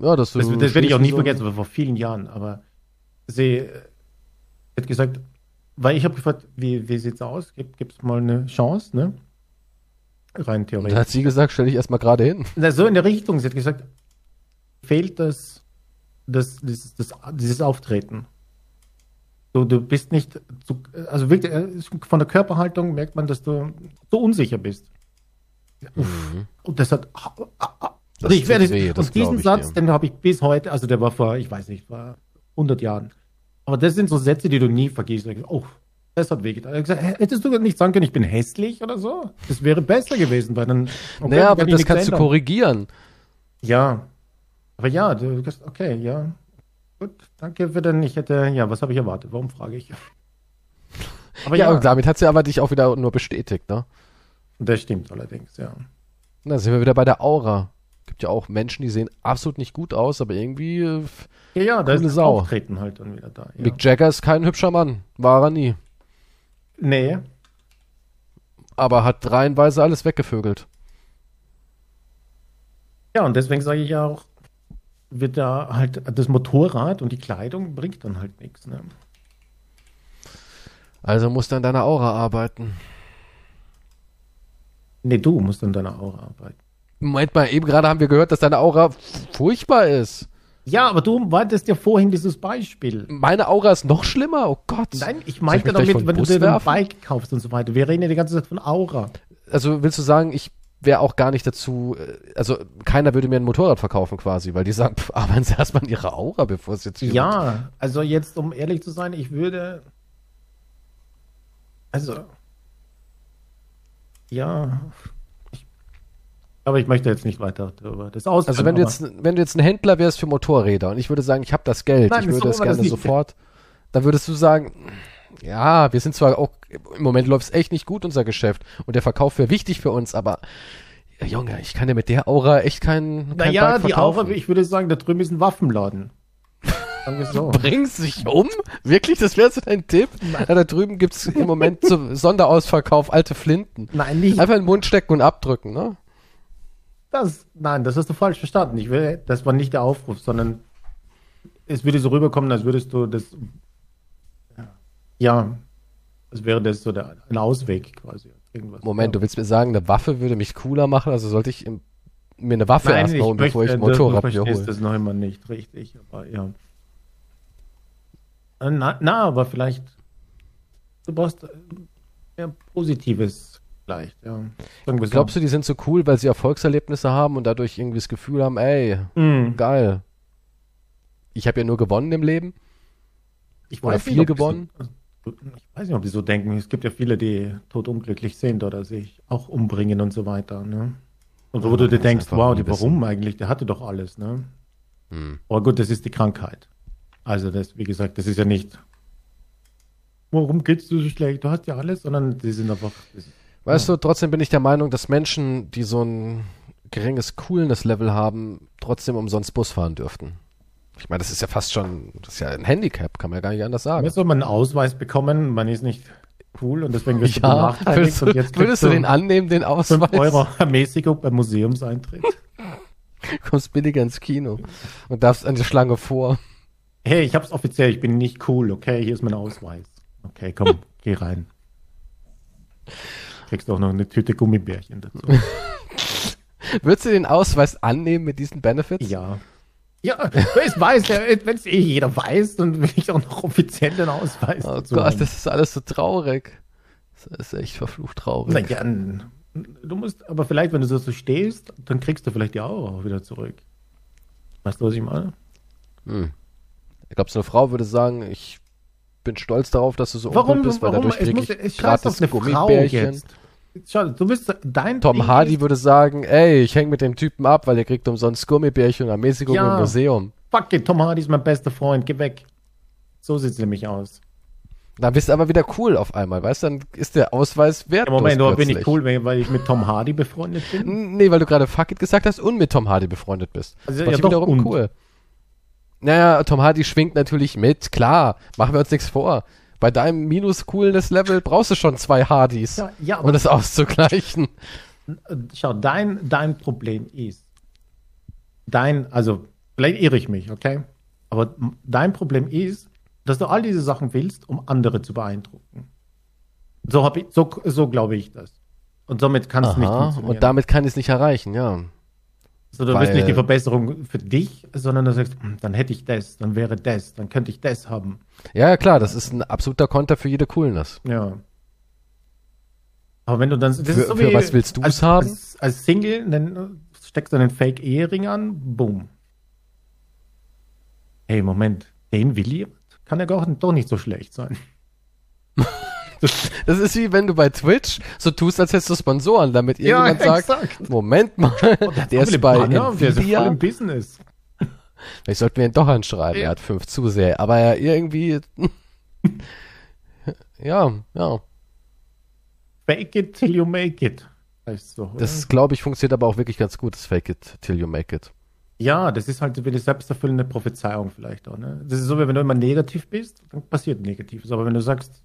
Ja, dass du Das, das werde ich auch nie so- vergessen, das war vor vielen Jahren. Aber sie äh, hat gesagt, weil ich habe gefragt, wie, wie sieht's aus? Gibt es mal eine Chance, ne? Rein theoretisch. dann hat sie gesagt, stell dich erstmal gerade hin. Na, so in der Richtung. Sie hat gesagt, fehlt das, das, dieses, das, dieses Auftreten. Du, du bist nicht, zu, also wirklich, äh, von der Körperhaltung merkt man, dass du so unsicher bist. Uff. Und das hat, Das ich werde, weh, das und diesen ich Satz, dir. den habe ich bis heute, also der war vor, ich weiß nicht, vor 100 Jahren. Aber das sind so Sätze, die du nie vergisst. Oh, das hat wehgetan. Hättest du nicht sagen können, ich bin hässlich oder so? Das wäre besser gewesen, weil dann. okay, naja, aber das kannst du ändern. korrigieren. Ja. Aber ja, du okay, ja. Gut, danke für den, ich hätte, ja, was habe ich erwartet? Warum frage ich? Aber Ja, ja, und damit hat sie aber dich auch wieder nur bestätigt, ne? das stimmt allerdings, ja. Da sind wir wieder bei der Aura. Gibt ja auch Menschen, die sehen absolut nicht gut aus, aber irgendwie äh, Ja, ja, da ist Sau. Auftreten halt dann wieder da. Ja. Mick Jagger ist kein hübscher Mann. War er nie. Nee. Aber hat reihenweise alles weggevögelt. Ja, und deswegen sage ich ja auch, wird da halt das Motorrad und die Kleidung bringt dann halt nichts. Ne? Also musst du an deiner Aura arbeiten. Nee, du musst an deiner Aura arbeiten. Moment mal, eben gerade haben wir gehört, dass deine Aura furchtbar ist. Ja, aber du meintest ja vorhin dieses Beispiel. Meine Aura ist noch schlimmer? Oh Gott. Nein, ich meinte damit, wenn Bus du dir ein? Bike kaufst und so weiter. Wir reden ja die ganze Zeit von Aura. Also willst du sagen, ich wäre auch gar nicht dazu, äh, also keiner würde mir ein Motorrad verkaufen quasi, weil die sagen, pff, arbeiten sie erstmal an ihrer Aura, bevor es jetzt hier Ja, also jetzt, um ehrlich zu sein, ich würde. Also. Ja. Ich, aber ich möchte jetzt nicht weiter darüber das ausführen. Also wenn du jetzt, wenn du jetzt ein Händler wärst für Motorräder und ich würde sagen, ich habe das Geld, Nein, ich würde so das gerne nicht. sofort, dann würdest du sagen, ja, wir sind zwar auch, im Moment läuft es echt nicht gut, unser Geschäft, und der Verkauf wäre wichtig für uns, aber ja, Junge, ich kann ja mit der Aura echt kein, kein Naja, die. Aura, ich würde sagen, da drüben ist ein Waffenladen. So. Bringst dich um? Wirklich, das wäre so dein Tipp? Ja, da drüben gibt's im Moment so Sonderausverkauf alte Flinten. Nein, nicht Einfach in den Mund stecken und abdrücken, ne? das. Nein, das hast du falsch verstanden. Ich will, das war nicht der Aufruf, sondern es würde so rüberkommen, als würdest du das. Ja, als wäre das so der, ein Ausweg quasi. Irgendwas. Moment, du willst mir sagen, eine Waffe würde mich cooler machen, also sollte ich im, mir eine Waffe Nein, erst ich möchte, bevor ich ein du Motorrad mir verstehst hole. das noch immer nicht richtig, aber ja. Äh, Na, na aber vielleicht. Du brauchst äh, mehr Positives vielleicht, ja. Sagen wir so. Glaubst du, die sind so cool, weil sie Erfolgserlebnisse haben und dadurch irgendwie das Gefühl haben, ey, Mhm. geil. Ich habe ja nur gewonnen im Leben. Ich Oder weiß viel nicht, gewonnen? So, ich weiß nicht, ob die so denken. Es gibt ja viele, die totunglücklich sind oder sich auch umbringen und so weiter. Ne? Und wo Ja, du dir denkst, wow, die, warum eigentlich? Der hatte doch alles. Ne? Hm. Aber gut, das ist die Krankheit. Also das, wie gesagt, das ist ja nicht, warum geht's dir so schlecht? Du hast ja alles, sondern die sind einfach. Das, Weißt du, trotzdem bin ich der Meinung, dass Menschen, die so ein geringes Coolness-Level haben, trotzdem umsonst Bus fahren dürften. Ich meine, das ist ja fast schon, das ist ja ein Handicap, kann man ja gar nicht anders sagen. Jetzt soll man einen Ausweis bekommen, man ist nicht cool und deswegen wirst du Ja, benachteiligt würdest, und du, jetzt würdest du den annehmen, den 5 Ausweis? Euro Ermäßigung beim Museumseintritt. Kommst billiger ins Kino und darfst an der Schlange vor. Hey, ich hab's offiziell, ich bin nicht cool, okay, hier ist mein Ausweis. Okay, komm, geh rein. Kriegst auch noch eine Tüte Gummibärchen dazu. Würdest du den Ausweis annehmen mit diesen Benefits? Ja. Ja, es weiß, wenn es eh jeder weiß, dann will ich auch noch offiziell den Ausweis Oh Gott, haben. das ist alles so traurig. Das ist echt verflucht traurig. Naja, n- du musst, aber vielleicht, wenn du so stehst, dann kriegst du vielleicht die Aura auch wieder zurück. Weißt du, was ich meine? Hm. Ich glaube, so eine Frau würde sagen, ich bin stolz darauf, dass du so uncool bist, weil warum, dadurch es kriege muss, ich es scheiß gratis auf eine Frau Gummibärchen. jetzt. Schau, du bist dein Tom Ding Hardy würde sagen, ey, ich hänge mit dem Typen ab, weil er kriegt umsonst Gummibärchen und Ermäßigung Ja. im Museum. Fuck it, Tom Hardy ist mein bester Freund, geh weg. So sieht's nämlich aus. Dann bist du aber wieder cool auf einmal, weißt du? Dann ist der Ausweis wertlos Moment, aber bin ich cool, weil ich mit Tom Hardy befreundet bin. Nee, weil du gerade fuck it gesagt hast und mit Tom Hardy befreundet bist. Also, Das ja, wiederum und. cool. Naja, Tom Hardy schwingt natürlich mit, klar. Machen wir uns nichts vor. Bei deinem minus-coolness-Level brauchst du schon zwei Hardys, Ja, ja, um das auszugleichen. Schau, dein, dein Problem ist, dein, also, vielleicht irre ich mich, okay? Aber dein Problem ist, dass du all diese Sachen willst, um andere zu beeindrucken. So, hab ich, so, so glaube ich das. Und somit kann es nicht funktionieren. und damit kann ich es nicht erreichen, ja. So, du willst nicht die Verbesserung für dich, sondern du sagst, hm, dann hätte ich das, dann wäre das, dann könnte ich das haben. Ja, ja, klar, das ist ein absoluter Konter für jede Coolness. Ja. Aber wenn du dann. Für- für was willst du's als, haben? Als, als Single, dann steckst du einen Fake-Ehering an, boom. Hey, Moment, den will jemand? Kann ja doch nicht so schlecht sein. Das ist wie wenn du bei Twitch so tust, als hättest du Sponsoren, damit irgendjemand sagt, exakt. Moment mal, der ist bei Banner, der ist ja Nvidia. im Business. Vielleicht sollten wir ihn doch anschreiben. Ja. Er hat fünf Zuseher. Aber er irgendwie. ja, ja. Fake it till you make it. Heißt so? Das, glaube ich, funktioniert aber auch wirklich ganz gut, das Fake it till you make it. ja, das ist halt wie eine selbsterfüllende Prophezeiung vielleicht auch. Ne? Das ist so, wie wenn du immer negativ bist, dann passiert Negatives. Aber wenn du sagst,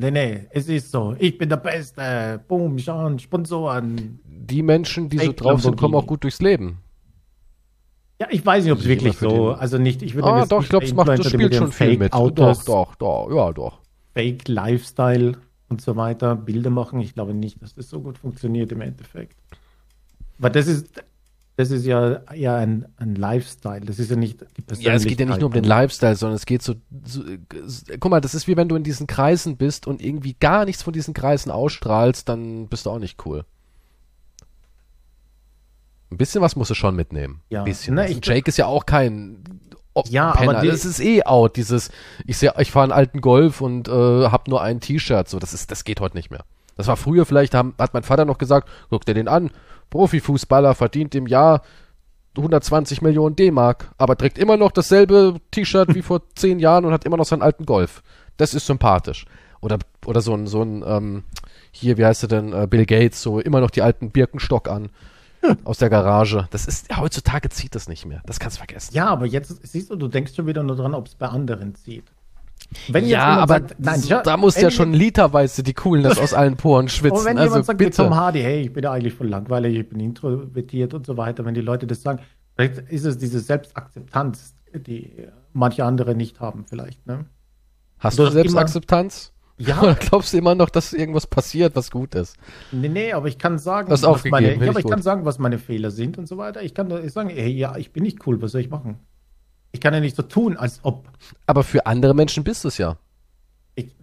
Nee, nee, es ist so. Ich bin der Beste. Boom, Sean, Sponsoren. Die Menschen, die so drauf sind, kommen auch gut durchs Leben. Ja, ich weiß nicht, ob es wirklich so, also nicht, ich würde Ah, doch, ich glaube, es macht, das ihren schon viel mit. Doch, Fake-Autos, doch, doch, ja, doch. Fake Lifestyle und so weiter, Bilder machen. Ich glaube nicht, dass das so gut funktioniert im Endeffekt. Weil das ist, das ist ja eher ein, ein Lifestyle. Das ist ja nicht die Ja, es geht ja nicht nur um den Persönlichkeit. Lifestyle, sondern es geht so, so guck mal, das ist wie wenn du in diesen Kreisen bist und irgendwie gar nichts von diesen Kreisen ausstrahlst, dann bist du auch nicht cool. Ein bisschen was musst du schon mitnehmen. Ja. Ein bisschen. Na, ich- Jake ist ja auch kein O- Ja, aber Penner. die- das ist eh out, dieses, ich sehe, ich fahre einen alten Golf und äh, hab nur ein T-Shirt, so, das ist, das geht heute nicht mehr. Das war früher vielleicht, haben, hat mein Vater noch gesagt, guck dir den an, Profifußballer verdient im Jahr 120 Millionen D-Mark, aber trägt immer noch dasselbe T-Shirt wie vor zehn Jahren und hat immer noch seinen alten Golf. Das ist sympathisch. Oder, oder so ein, so ein, ähm, hier, wie heißt er denn, äh, Bill Gates, so immer noch die alten Birkenstock an aus der Garage. Das ist, heutzutage zieht das nicht mehr. Das kannst du vergessen. Ja, aber jetzt siehst du, du denkst schon wieder nur dran, ob es bei anderen zieht. Wenn ja, aber sagt, nein, schau, da muss ja schon literweise die Coolness aus allen Poren Und schwitzen. wenn Also jemand sagt bitte. Tom Hardy, hey, ich bin ja eigentlich voll langweilig, ich bin introvertiert und so weiter, wenn die Leute das sagen, vielleicht ist es diese Selbstakzeptanz, die manche andere nicht haben, vielleicht, ne? Hast du du Selbstakzeptanz? Ja. Oder glaubst du immer noch, dass irgendwas passiert, was gut ist? Nee, nee, aber ich kann sagen, was meine, ja, ich aber ich gut. kann sagen, was meine Fehler sind und so weiter. Ich kann sagen, hey, ja, ich bin nicht cool, was soll ich machen? Ich kann ja nicht so tun, als ob. Aber für andere Menschen bist du es ja. Ich,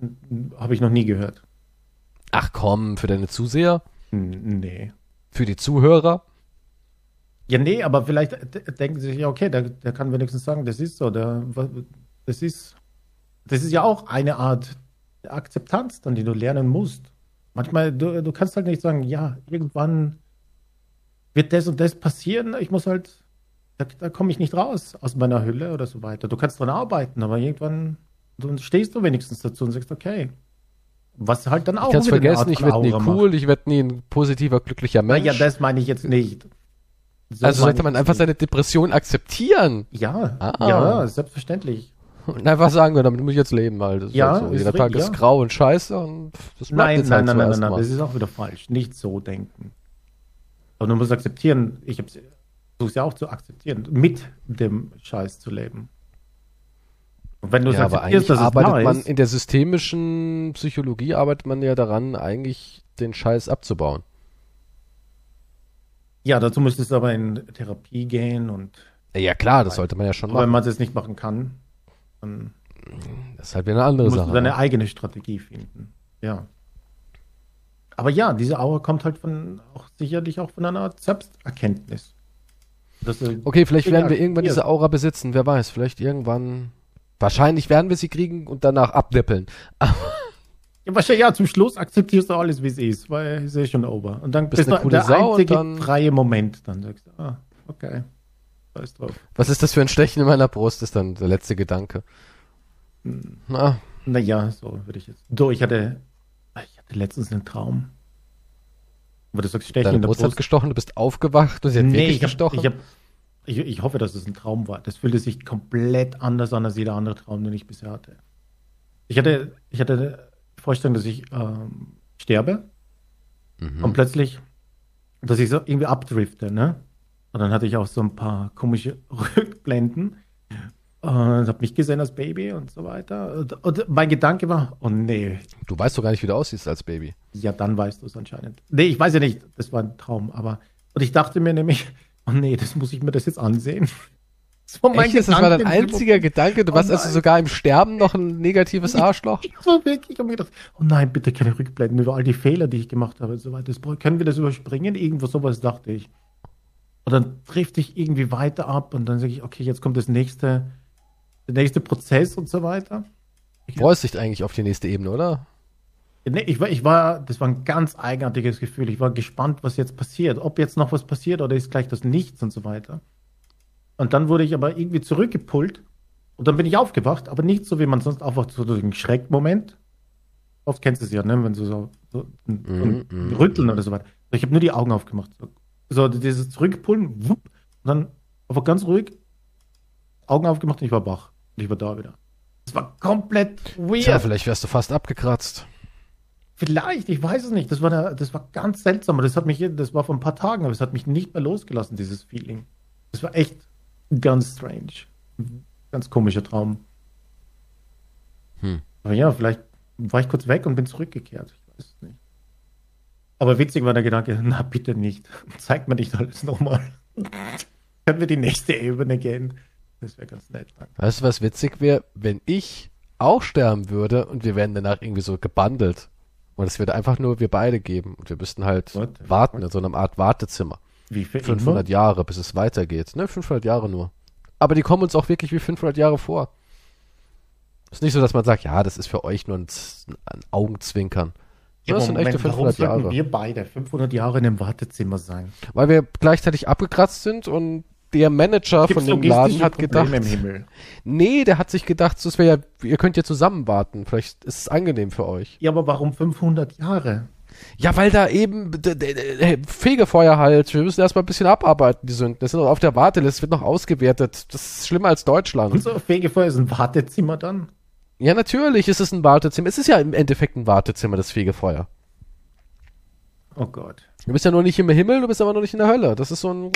habe ich noch nie gehört. Ach komm, für deine Zuseher, Hm, Nee. für die Zuhörer. Ja, nee, aber vielleicht denken sie sich, ja, okay, der, der kann wenigstens sagen, das ist so, der, das ist, das ist ja auch eine Art Akzeptanz, dann, die du lernen musst. Manchmal, du, du kannst halt nicht sagen, ja, irgendwann wird das und das passieren, ich muss halt, da, da komme ich nicht raus aus meiner Hülle oder so weiter. Du kannst dran arbeiten, aber irgendwann du stehst du wenigstens dazu und sagst, okay. Was halt dann auch Ich kann es wieder eine vergessen, ich werde nie Aura macht. cool, ich werde nie ein positiver, glücklicher Mensch. Naja, das meine ich jetzt nicht. So also sollte man einfach nicht. seine Depression akzeptieren. Ja, Ah. ja, selbstverständlich. Und einfach sagen, ja, damit muss ich jetzt leben, weil das Ja, ist halt so. ist Jeder Tag richtig, ist ja. grau und scheiße und das bleibt Nein, jetzt nein, halt nein, so nein, nein, nein, das ist auch wieder falsch. Nicht so denken. Aber du musst akzeptieren, ich versuche es ja auch zu akzeptieren, mit dem Scheiß zu leben. Und wenn du es Ja, aber eigentlich arbeitet da man in der systemischen Psychologie arbeitet man ja daran, eigentlich den Scheiß abzubauen. ja, dazu müsstest du aber in Therapie gehen und Ja klar, das sollte man ja schon aber wenn machen. man es nicht machen kann, dann Das ist halt wieder eine andere musst du Sache. deine ne? eigene Strategie finden. Ja. Aber ja, diese Aura kommt halt von, auch sicherlich auch von einer Art Selbsterkenntnis. Okay, vielleicht werden wir irgendwann diese Aura besitzen, wer weiß, vielleicht irgendwann. Wahrscheinlich werden wir sie kriegen und danach abnippeln. Ja, wahrscheinlich, ja, zum Schluss akzeptierst du alles, wie es ist, weil es ist schon over. Und dann Bist bist, eine du coole der Sau und einzige dann- freie Moment. Dann sagst du, ah, okay, scheiß drauf. Was ist das für ein Stechen in meiner Brust, ist dann der letzte Gedanke. Hm. Na, Naja, so würde ich jetzt. So, ich hatte, ich hatte letztens einen Traum. Wo du sagst, Stechen deine in der Brust hat Brust. gestochen, du bist aufgewacht und sie hat Nee, wirklich ich, hab, gestochen. ich, hab, ich, ich hoffe, dass es ein Traum war. Das fühlte sich komplett anders an als jeder andere Traum, den ich bisher hatte. Ich hatte, ich hatte die Vorstellung, dass ich ähm, sterbe Mhm. und plötzlich, dass ich so irgendwie abdrifte, ne? Und dann hatte ich auch so ein paar komische Rückblenden und habe mich gesehen als Baby und so weiter. Und, und mein Gedanke war, oh nee, Du weißt doch gar nicht, wie du aussiehst als Baby. ja, dann weißt du es anscheinend. Nee, ich weiß ja nicht, das war ein Traum, aber und ich dachte mir nämlich, oh nee, das muss ich mir das jetzt ansehen. Das war Echt, das war dein einziger Gedanke? Du Oh warst also nein. sogar im Sterben noch ein negatives Arschloch? Ich war wirklich, ich habe mir gedacht, oh nein, bitte keine Rückblenden über all die Fehler, die ich gemacht habe und so weiter. Können wir das überspringen? Irgendwo sowas dachte ich. Und dann trifft ich irgendwie weiter ab und dann sage ich, okay, jetzt kommt das nächste, der nächste Prozess und so weiter. Freust dich eigentlich auf die nächste Ebene, oder? Ich war, ich war, das war ein ganz eigenartiges Gefühl. Ich war gespannt, was jetzt passiert. Ob jetzt noch was passiert oder ist gleich das Nichts und so weiter. Und dann wurde ich aber irgendwie zurückgepult und dann bin ich aufgewacht, aber nicht so, wie man sonst aufwacht, so durch einen Schreckmoment. Oft kennst du es ja, ne? wenn du so, so ein, so ein Mhm, mhm, Rütteln oder so weiter. Ich habe nur die Augen aufgemacht. So, so dieses Zurückpullen, wupp, und dann einfach ganz ruhig, Augen aufgemacht und ich war wach. Und ich war da wieder. Es war komplett weird. Tja, vielleicht wärst du fast abgekratzt. Vielleicht, ich weiß es nicht. Das war, der, das war ganz seltsam. Das hat mich, das war vor ein paar Tagen, aber es hat mich nicht mehr losgelassen, dieses Feeling. Das war echt ganz strange. Ganz komischer Traum. Hm. Aber ja, vielleicht war ich kurz weg und bin zurückgekehrt. Ich weiß es nicht. Aber witzig war der Gedanke, na bitte nicht. Zeigt mir nicht alles nochmal. Können wir die nächste Ebene gehen? Das wäre ganz nett. Danke. Weißt du, was witzig wäre, wenn ich auch sterben würde und wir wären danach irgendwie so gebundelt. Und es würde einfach nur wir beide geben. Und wir müssten halt What? warten in so einer Art Wartezimmer. Wie viel 500 immer? Jahre, bis es weitergeht. Ne, 500 Jahre nur. Aber die kommen uns auch wirklich wie 500 Jahre vor. Ist nicht so, dass man sagt, ja, das ist für euch nur ein, ein Augenzwinkern. Ja, das sind echte 500 warum Jahre. wir beide 500 Jahre in einem Wartezimmer sein? Weil wir gleichzeitig abgekratzt sind und der Manager Gibt's von dem Laden hat gedacht. Im Himmel? Nee, der hat sich gedacht, das wäre ja, ihr könnt ja zusammen warten. Vielleicht ist es angenehm für euch. Ja, aber warum 500 Jahre? Ja, weil da eben Fegefeuer halt. Wir müssen erstmal ein bisschen abarbeiten, die Sünden. Das sind noch auf der Warteliste, wird noch ausgewertet. Das ist schlimmer als Deutschland. Und so Fegefeuer ist ein Wartezimmer dann? Ja, natürlich ist es ein Wartezimmer. Es ist ja im Endeffekt ein Wartezimmer, das Fegefeuer. Oh Gott. Du bist ja noch nicht im Himmel, du bist aber noch nicht in der Hölle. Das ist so ein.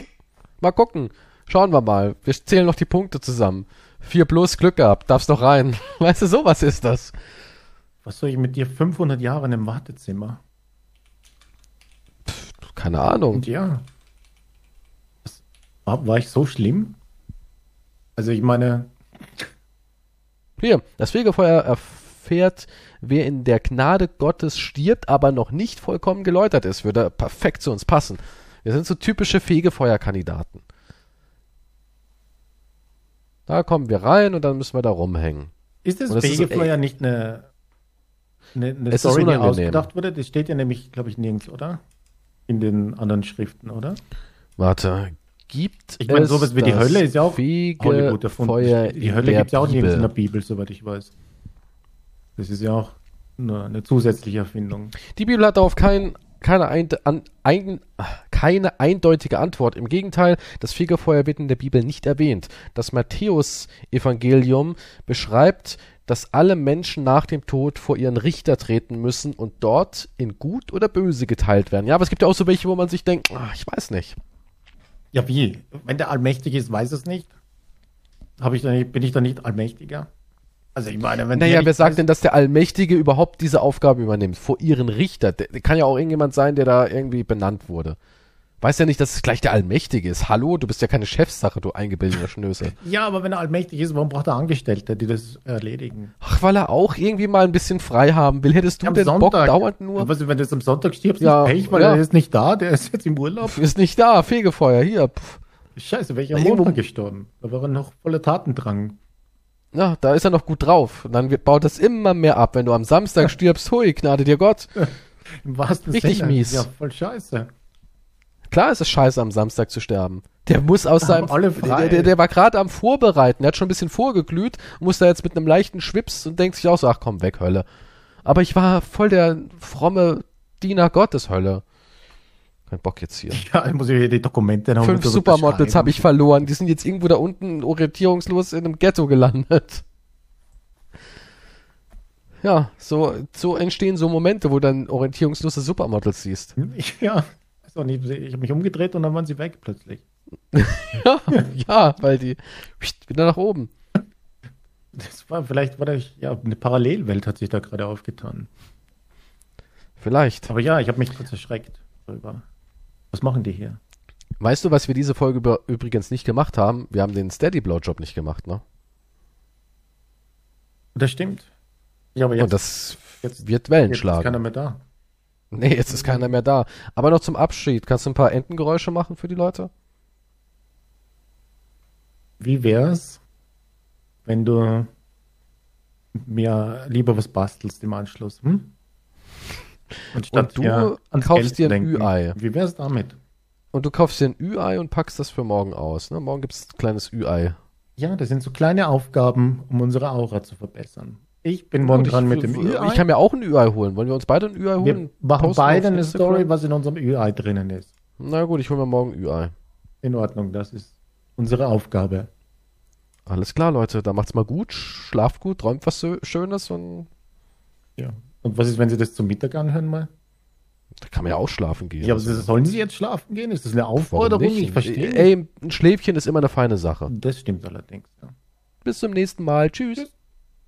Mal gucken. Schauen wir mal. Wir zählen noch die Punkte zusammen. Vier plus Glück gehabt, darfst doch rein. Weißt du, sowas ist das. Was soll ich mit dir 500 Jahre im Wartezimmer? Pff, keine Ahnung. Und ja. War, war ich so schlimm? Also ich meine, hier, das Fegefeuer erfährt, wer in der Gnade Gottes stirbt, aber noch nicht vollkommen geläutert ist, würde perfekt zu uns passen. Wir sind so typische Fegefeuerkandidaten. Da kommen wir rein und dann müssen wir da rumhängen. Ist das, das Fegefeuer ist, nicht eine, eine, eine Story, die ausgedacht wurde? Das steht ja nämlich, glaube ich, nirgends, oder? In den anderen Schriften, oder? Warte, gibt Ich meine, sowas wie die Hölle ist ja auch Hollywood erfunden. Feuer die Hölle gibt es ja auch nirgends in der Bibel, soweit ich weiß. Das ist ja auch eine, eine zusätzliche Erfindung. Die Bibel hat darauf kein, keine, ein, an, ein, keine eindeutige Antwort. Im Gegenteil, das Fegefeuer wird in der Bibel nicht erwähnt. Das Matthäus-Evangelium beschreibt, dass alle Menschen nach dem Tod vor ihren Richter treten müssen und dort in gut oder böse geteilt werden. Ja, aber es gibt ja auch so welche, wo man sich denkt, ach, ich weiß nicht. Ja, wie? Wenn der allmächtig ist, weiß es nicht. Ich nicht bin ich da nicht allmächtiger? Also ich meine, wenn Naja, wer sagt denn, dass der Allmächtige überhaupt diese Aufgabe übernimmt? Vor ihren Richter. Der, der kann ja auch irgendjemand sein, der da irgendwie benannt wurde. Weiß ja nicht, dass es gleich der Allmächtige ist. Hallo, du bist ja keine Chefsache, du eingebildeter Schnösel. Ja, aber wenn er allmächtig ist, warum braucht er Angestellte, die das erledigen? Ach, weil er auch irgendwie mal ein bisschen frei haben will. Hättest du am den Sonntag, Bock dauernd nur? Was, wenn du jetzt am Sonntag stirbst, ja, ist Pech, weil ja. er ist nicht da, der ist jetzt im Urlaub. Ist nicht da, Fegefeuer, hier. Pff. Scheiße, welcher Montag gestorben? Da war er noch voller Tatendrang. Ja, da ist er noch gut drauf. Und dann wird, baut das immer mehr ab. Wenn du am Samstag stirbst, hui, gnade dir Gott. Im wahrsten Richtig Sinne. mies. Ja, voll scheiße. Klar ist es scheiße, am Samstag zu sterben. Der muss aus seinem. Alle frei. Der, der, der war gerade am Vorbereiten, der hat schon ein bisschen vorgeglüht, muss da jetzt mit einem leichten Schwips und denkt sich auch so, ach komm, weg, Hölle. Aber ich war voll der fromme Diener Gottes, Hölle. Kein Bock jetzt hier. Ja, ich muss hier die Dokumente noch Fünf Supermodels habe ich verloren. Die sind jetzt irgendwo da unten orientierungslos in einem Ghetto gelandet. Ja, so, so entstehen so Momente, wo du dann orientierungslose Supermodels siehst. Ja, nicht, ich habe mich umgedreht und dann waren sie weg plötzlich. ja, ja, weil die wieder nach oben. Das war, vielleicht war das, ja, eine Parallelwelt hat sich da gerade aufgetan. Vielleicht. Aber ja, ich habe mich kurz erschreckt darüber. Was machen die hier? Weißt du, was wir diese Folge übrigens nicht gemacht haben? Wir haben den Steady Blowjob nicht gemacht, ne? Das stimmt. Ja, aber jetzt, Und das jetzt, wird Wellen schlagen. Jetzt ist keiner mehr da. Nee, jetzt ist keiner mehr da. Aber noch zum Abschied. Kannst du ein paar Entengeräusche machen für die Leute? Wie wär's, wenn du mir lieber was bastelst im Anschluss? Hm? Und, und du kaufst dir ein Ü-Ei. Wie wär's damit? Und du kaufst dir ein Ü-Ei und packst das für morgen aus. Ne? Morgen gibt's ein kleines Ü-Ei. Ja, das sind so kleine Aufgaben, um unsere Aura zu verbessern. Ich bin morgen dran mit dem Ü-Ei. Ich kann mir auch ein Ü-Ei holen. Wollen wir uns beide ein Ü-Ei holen? Wir machen beide eine Story, was in unserem Ü-Ei drinnen ist. Na gut, ich hole mir morgen ein Ü-Ei. In Ordnung, das ist unsere Aufgabe. Alles klar, Leute, dann macht's mal gut, schlaft gut, träumt was Schönes und ja. Und was ist, wenn Sie das zum Mittag anhören mal? Da kann man ja auch schlafen gehen. Ja, aber Also, sollen Sie jetzt schlafen gehen? Ist das eine warum Aufforderung? nicht? Ich verstehe. Ey, ein Schläfchen ist immer eine feine Sache. Das stimmt allerdings. Ja. Bis zum nächsten Mal. Tschüss. Tschüss.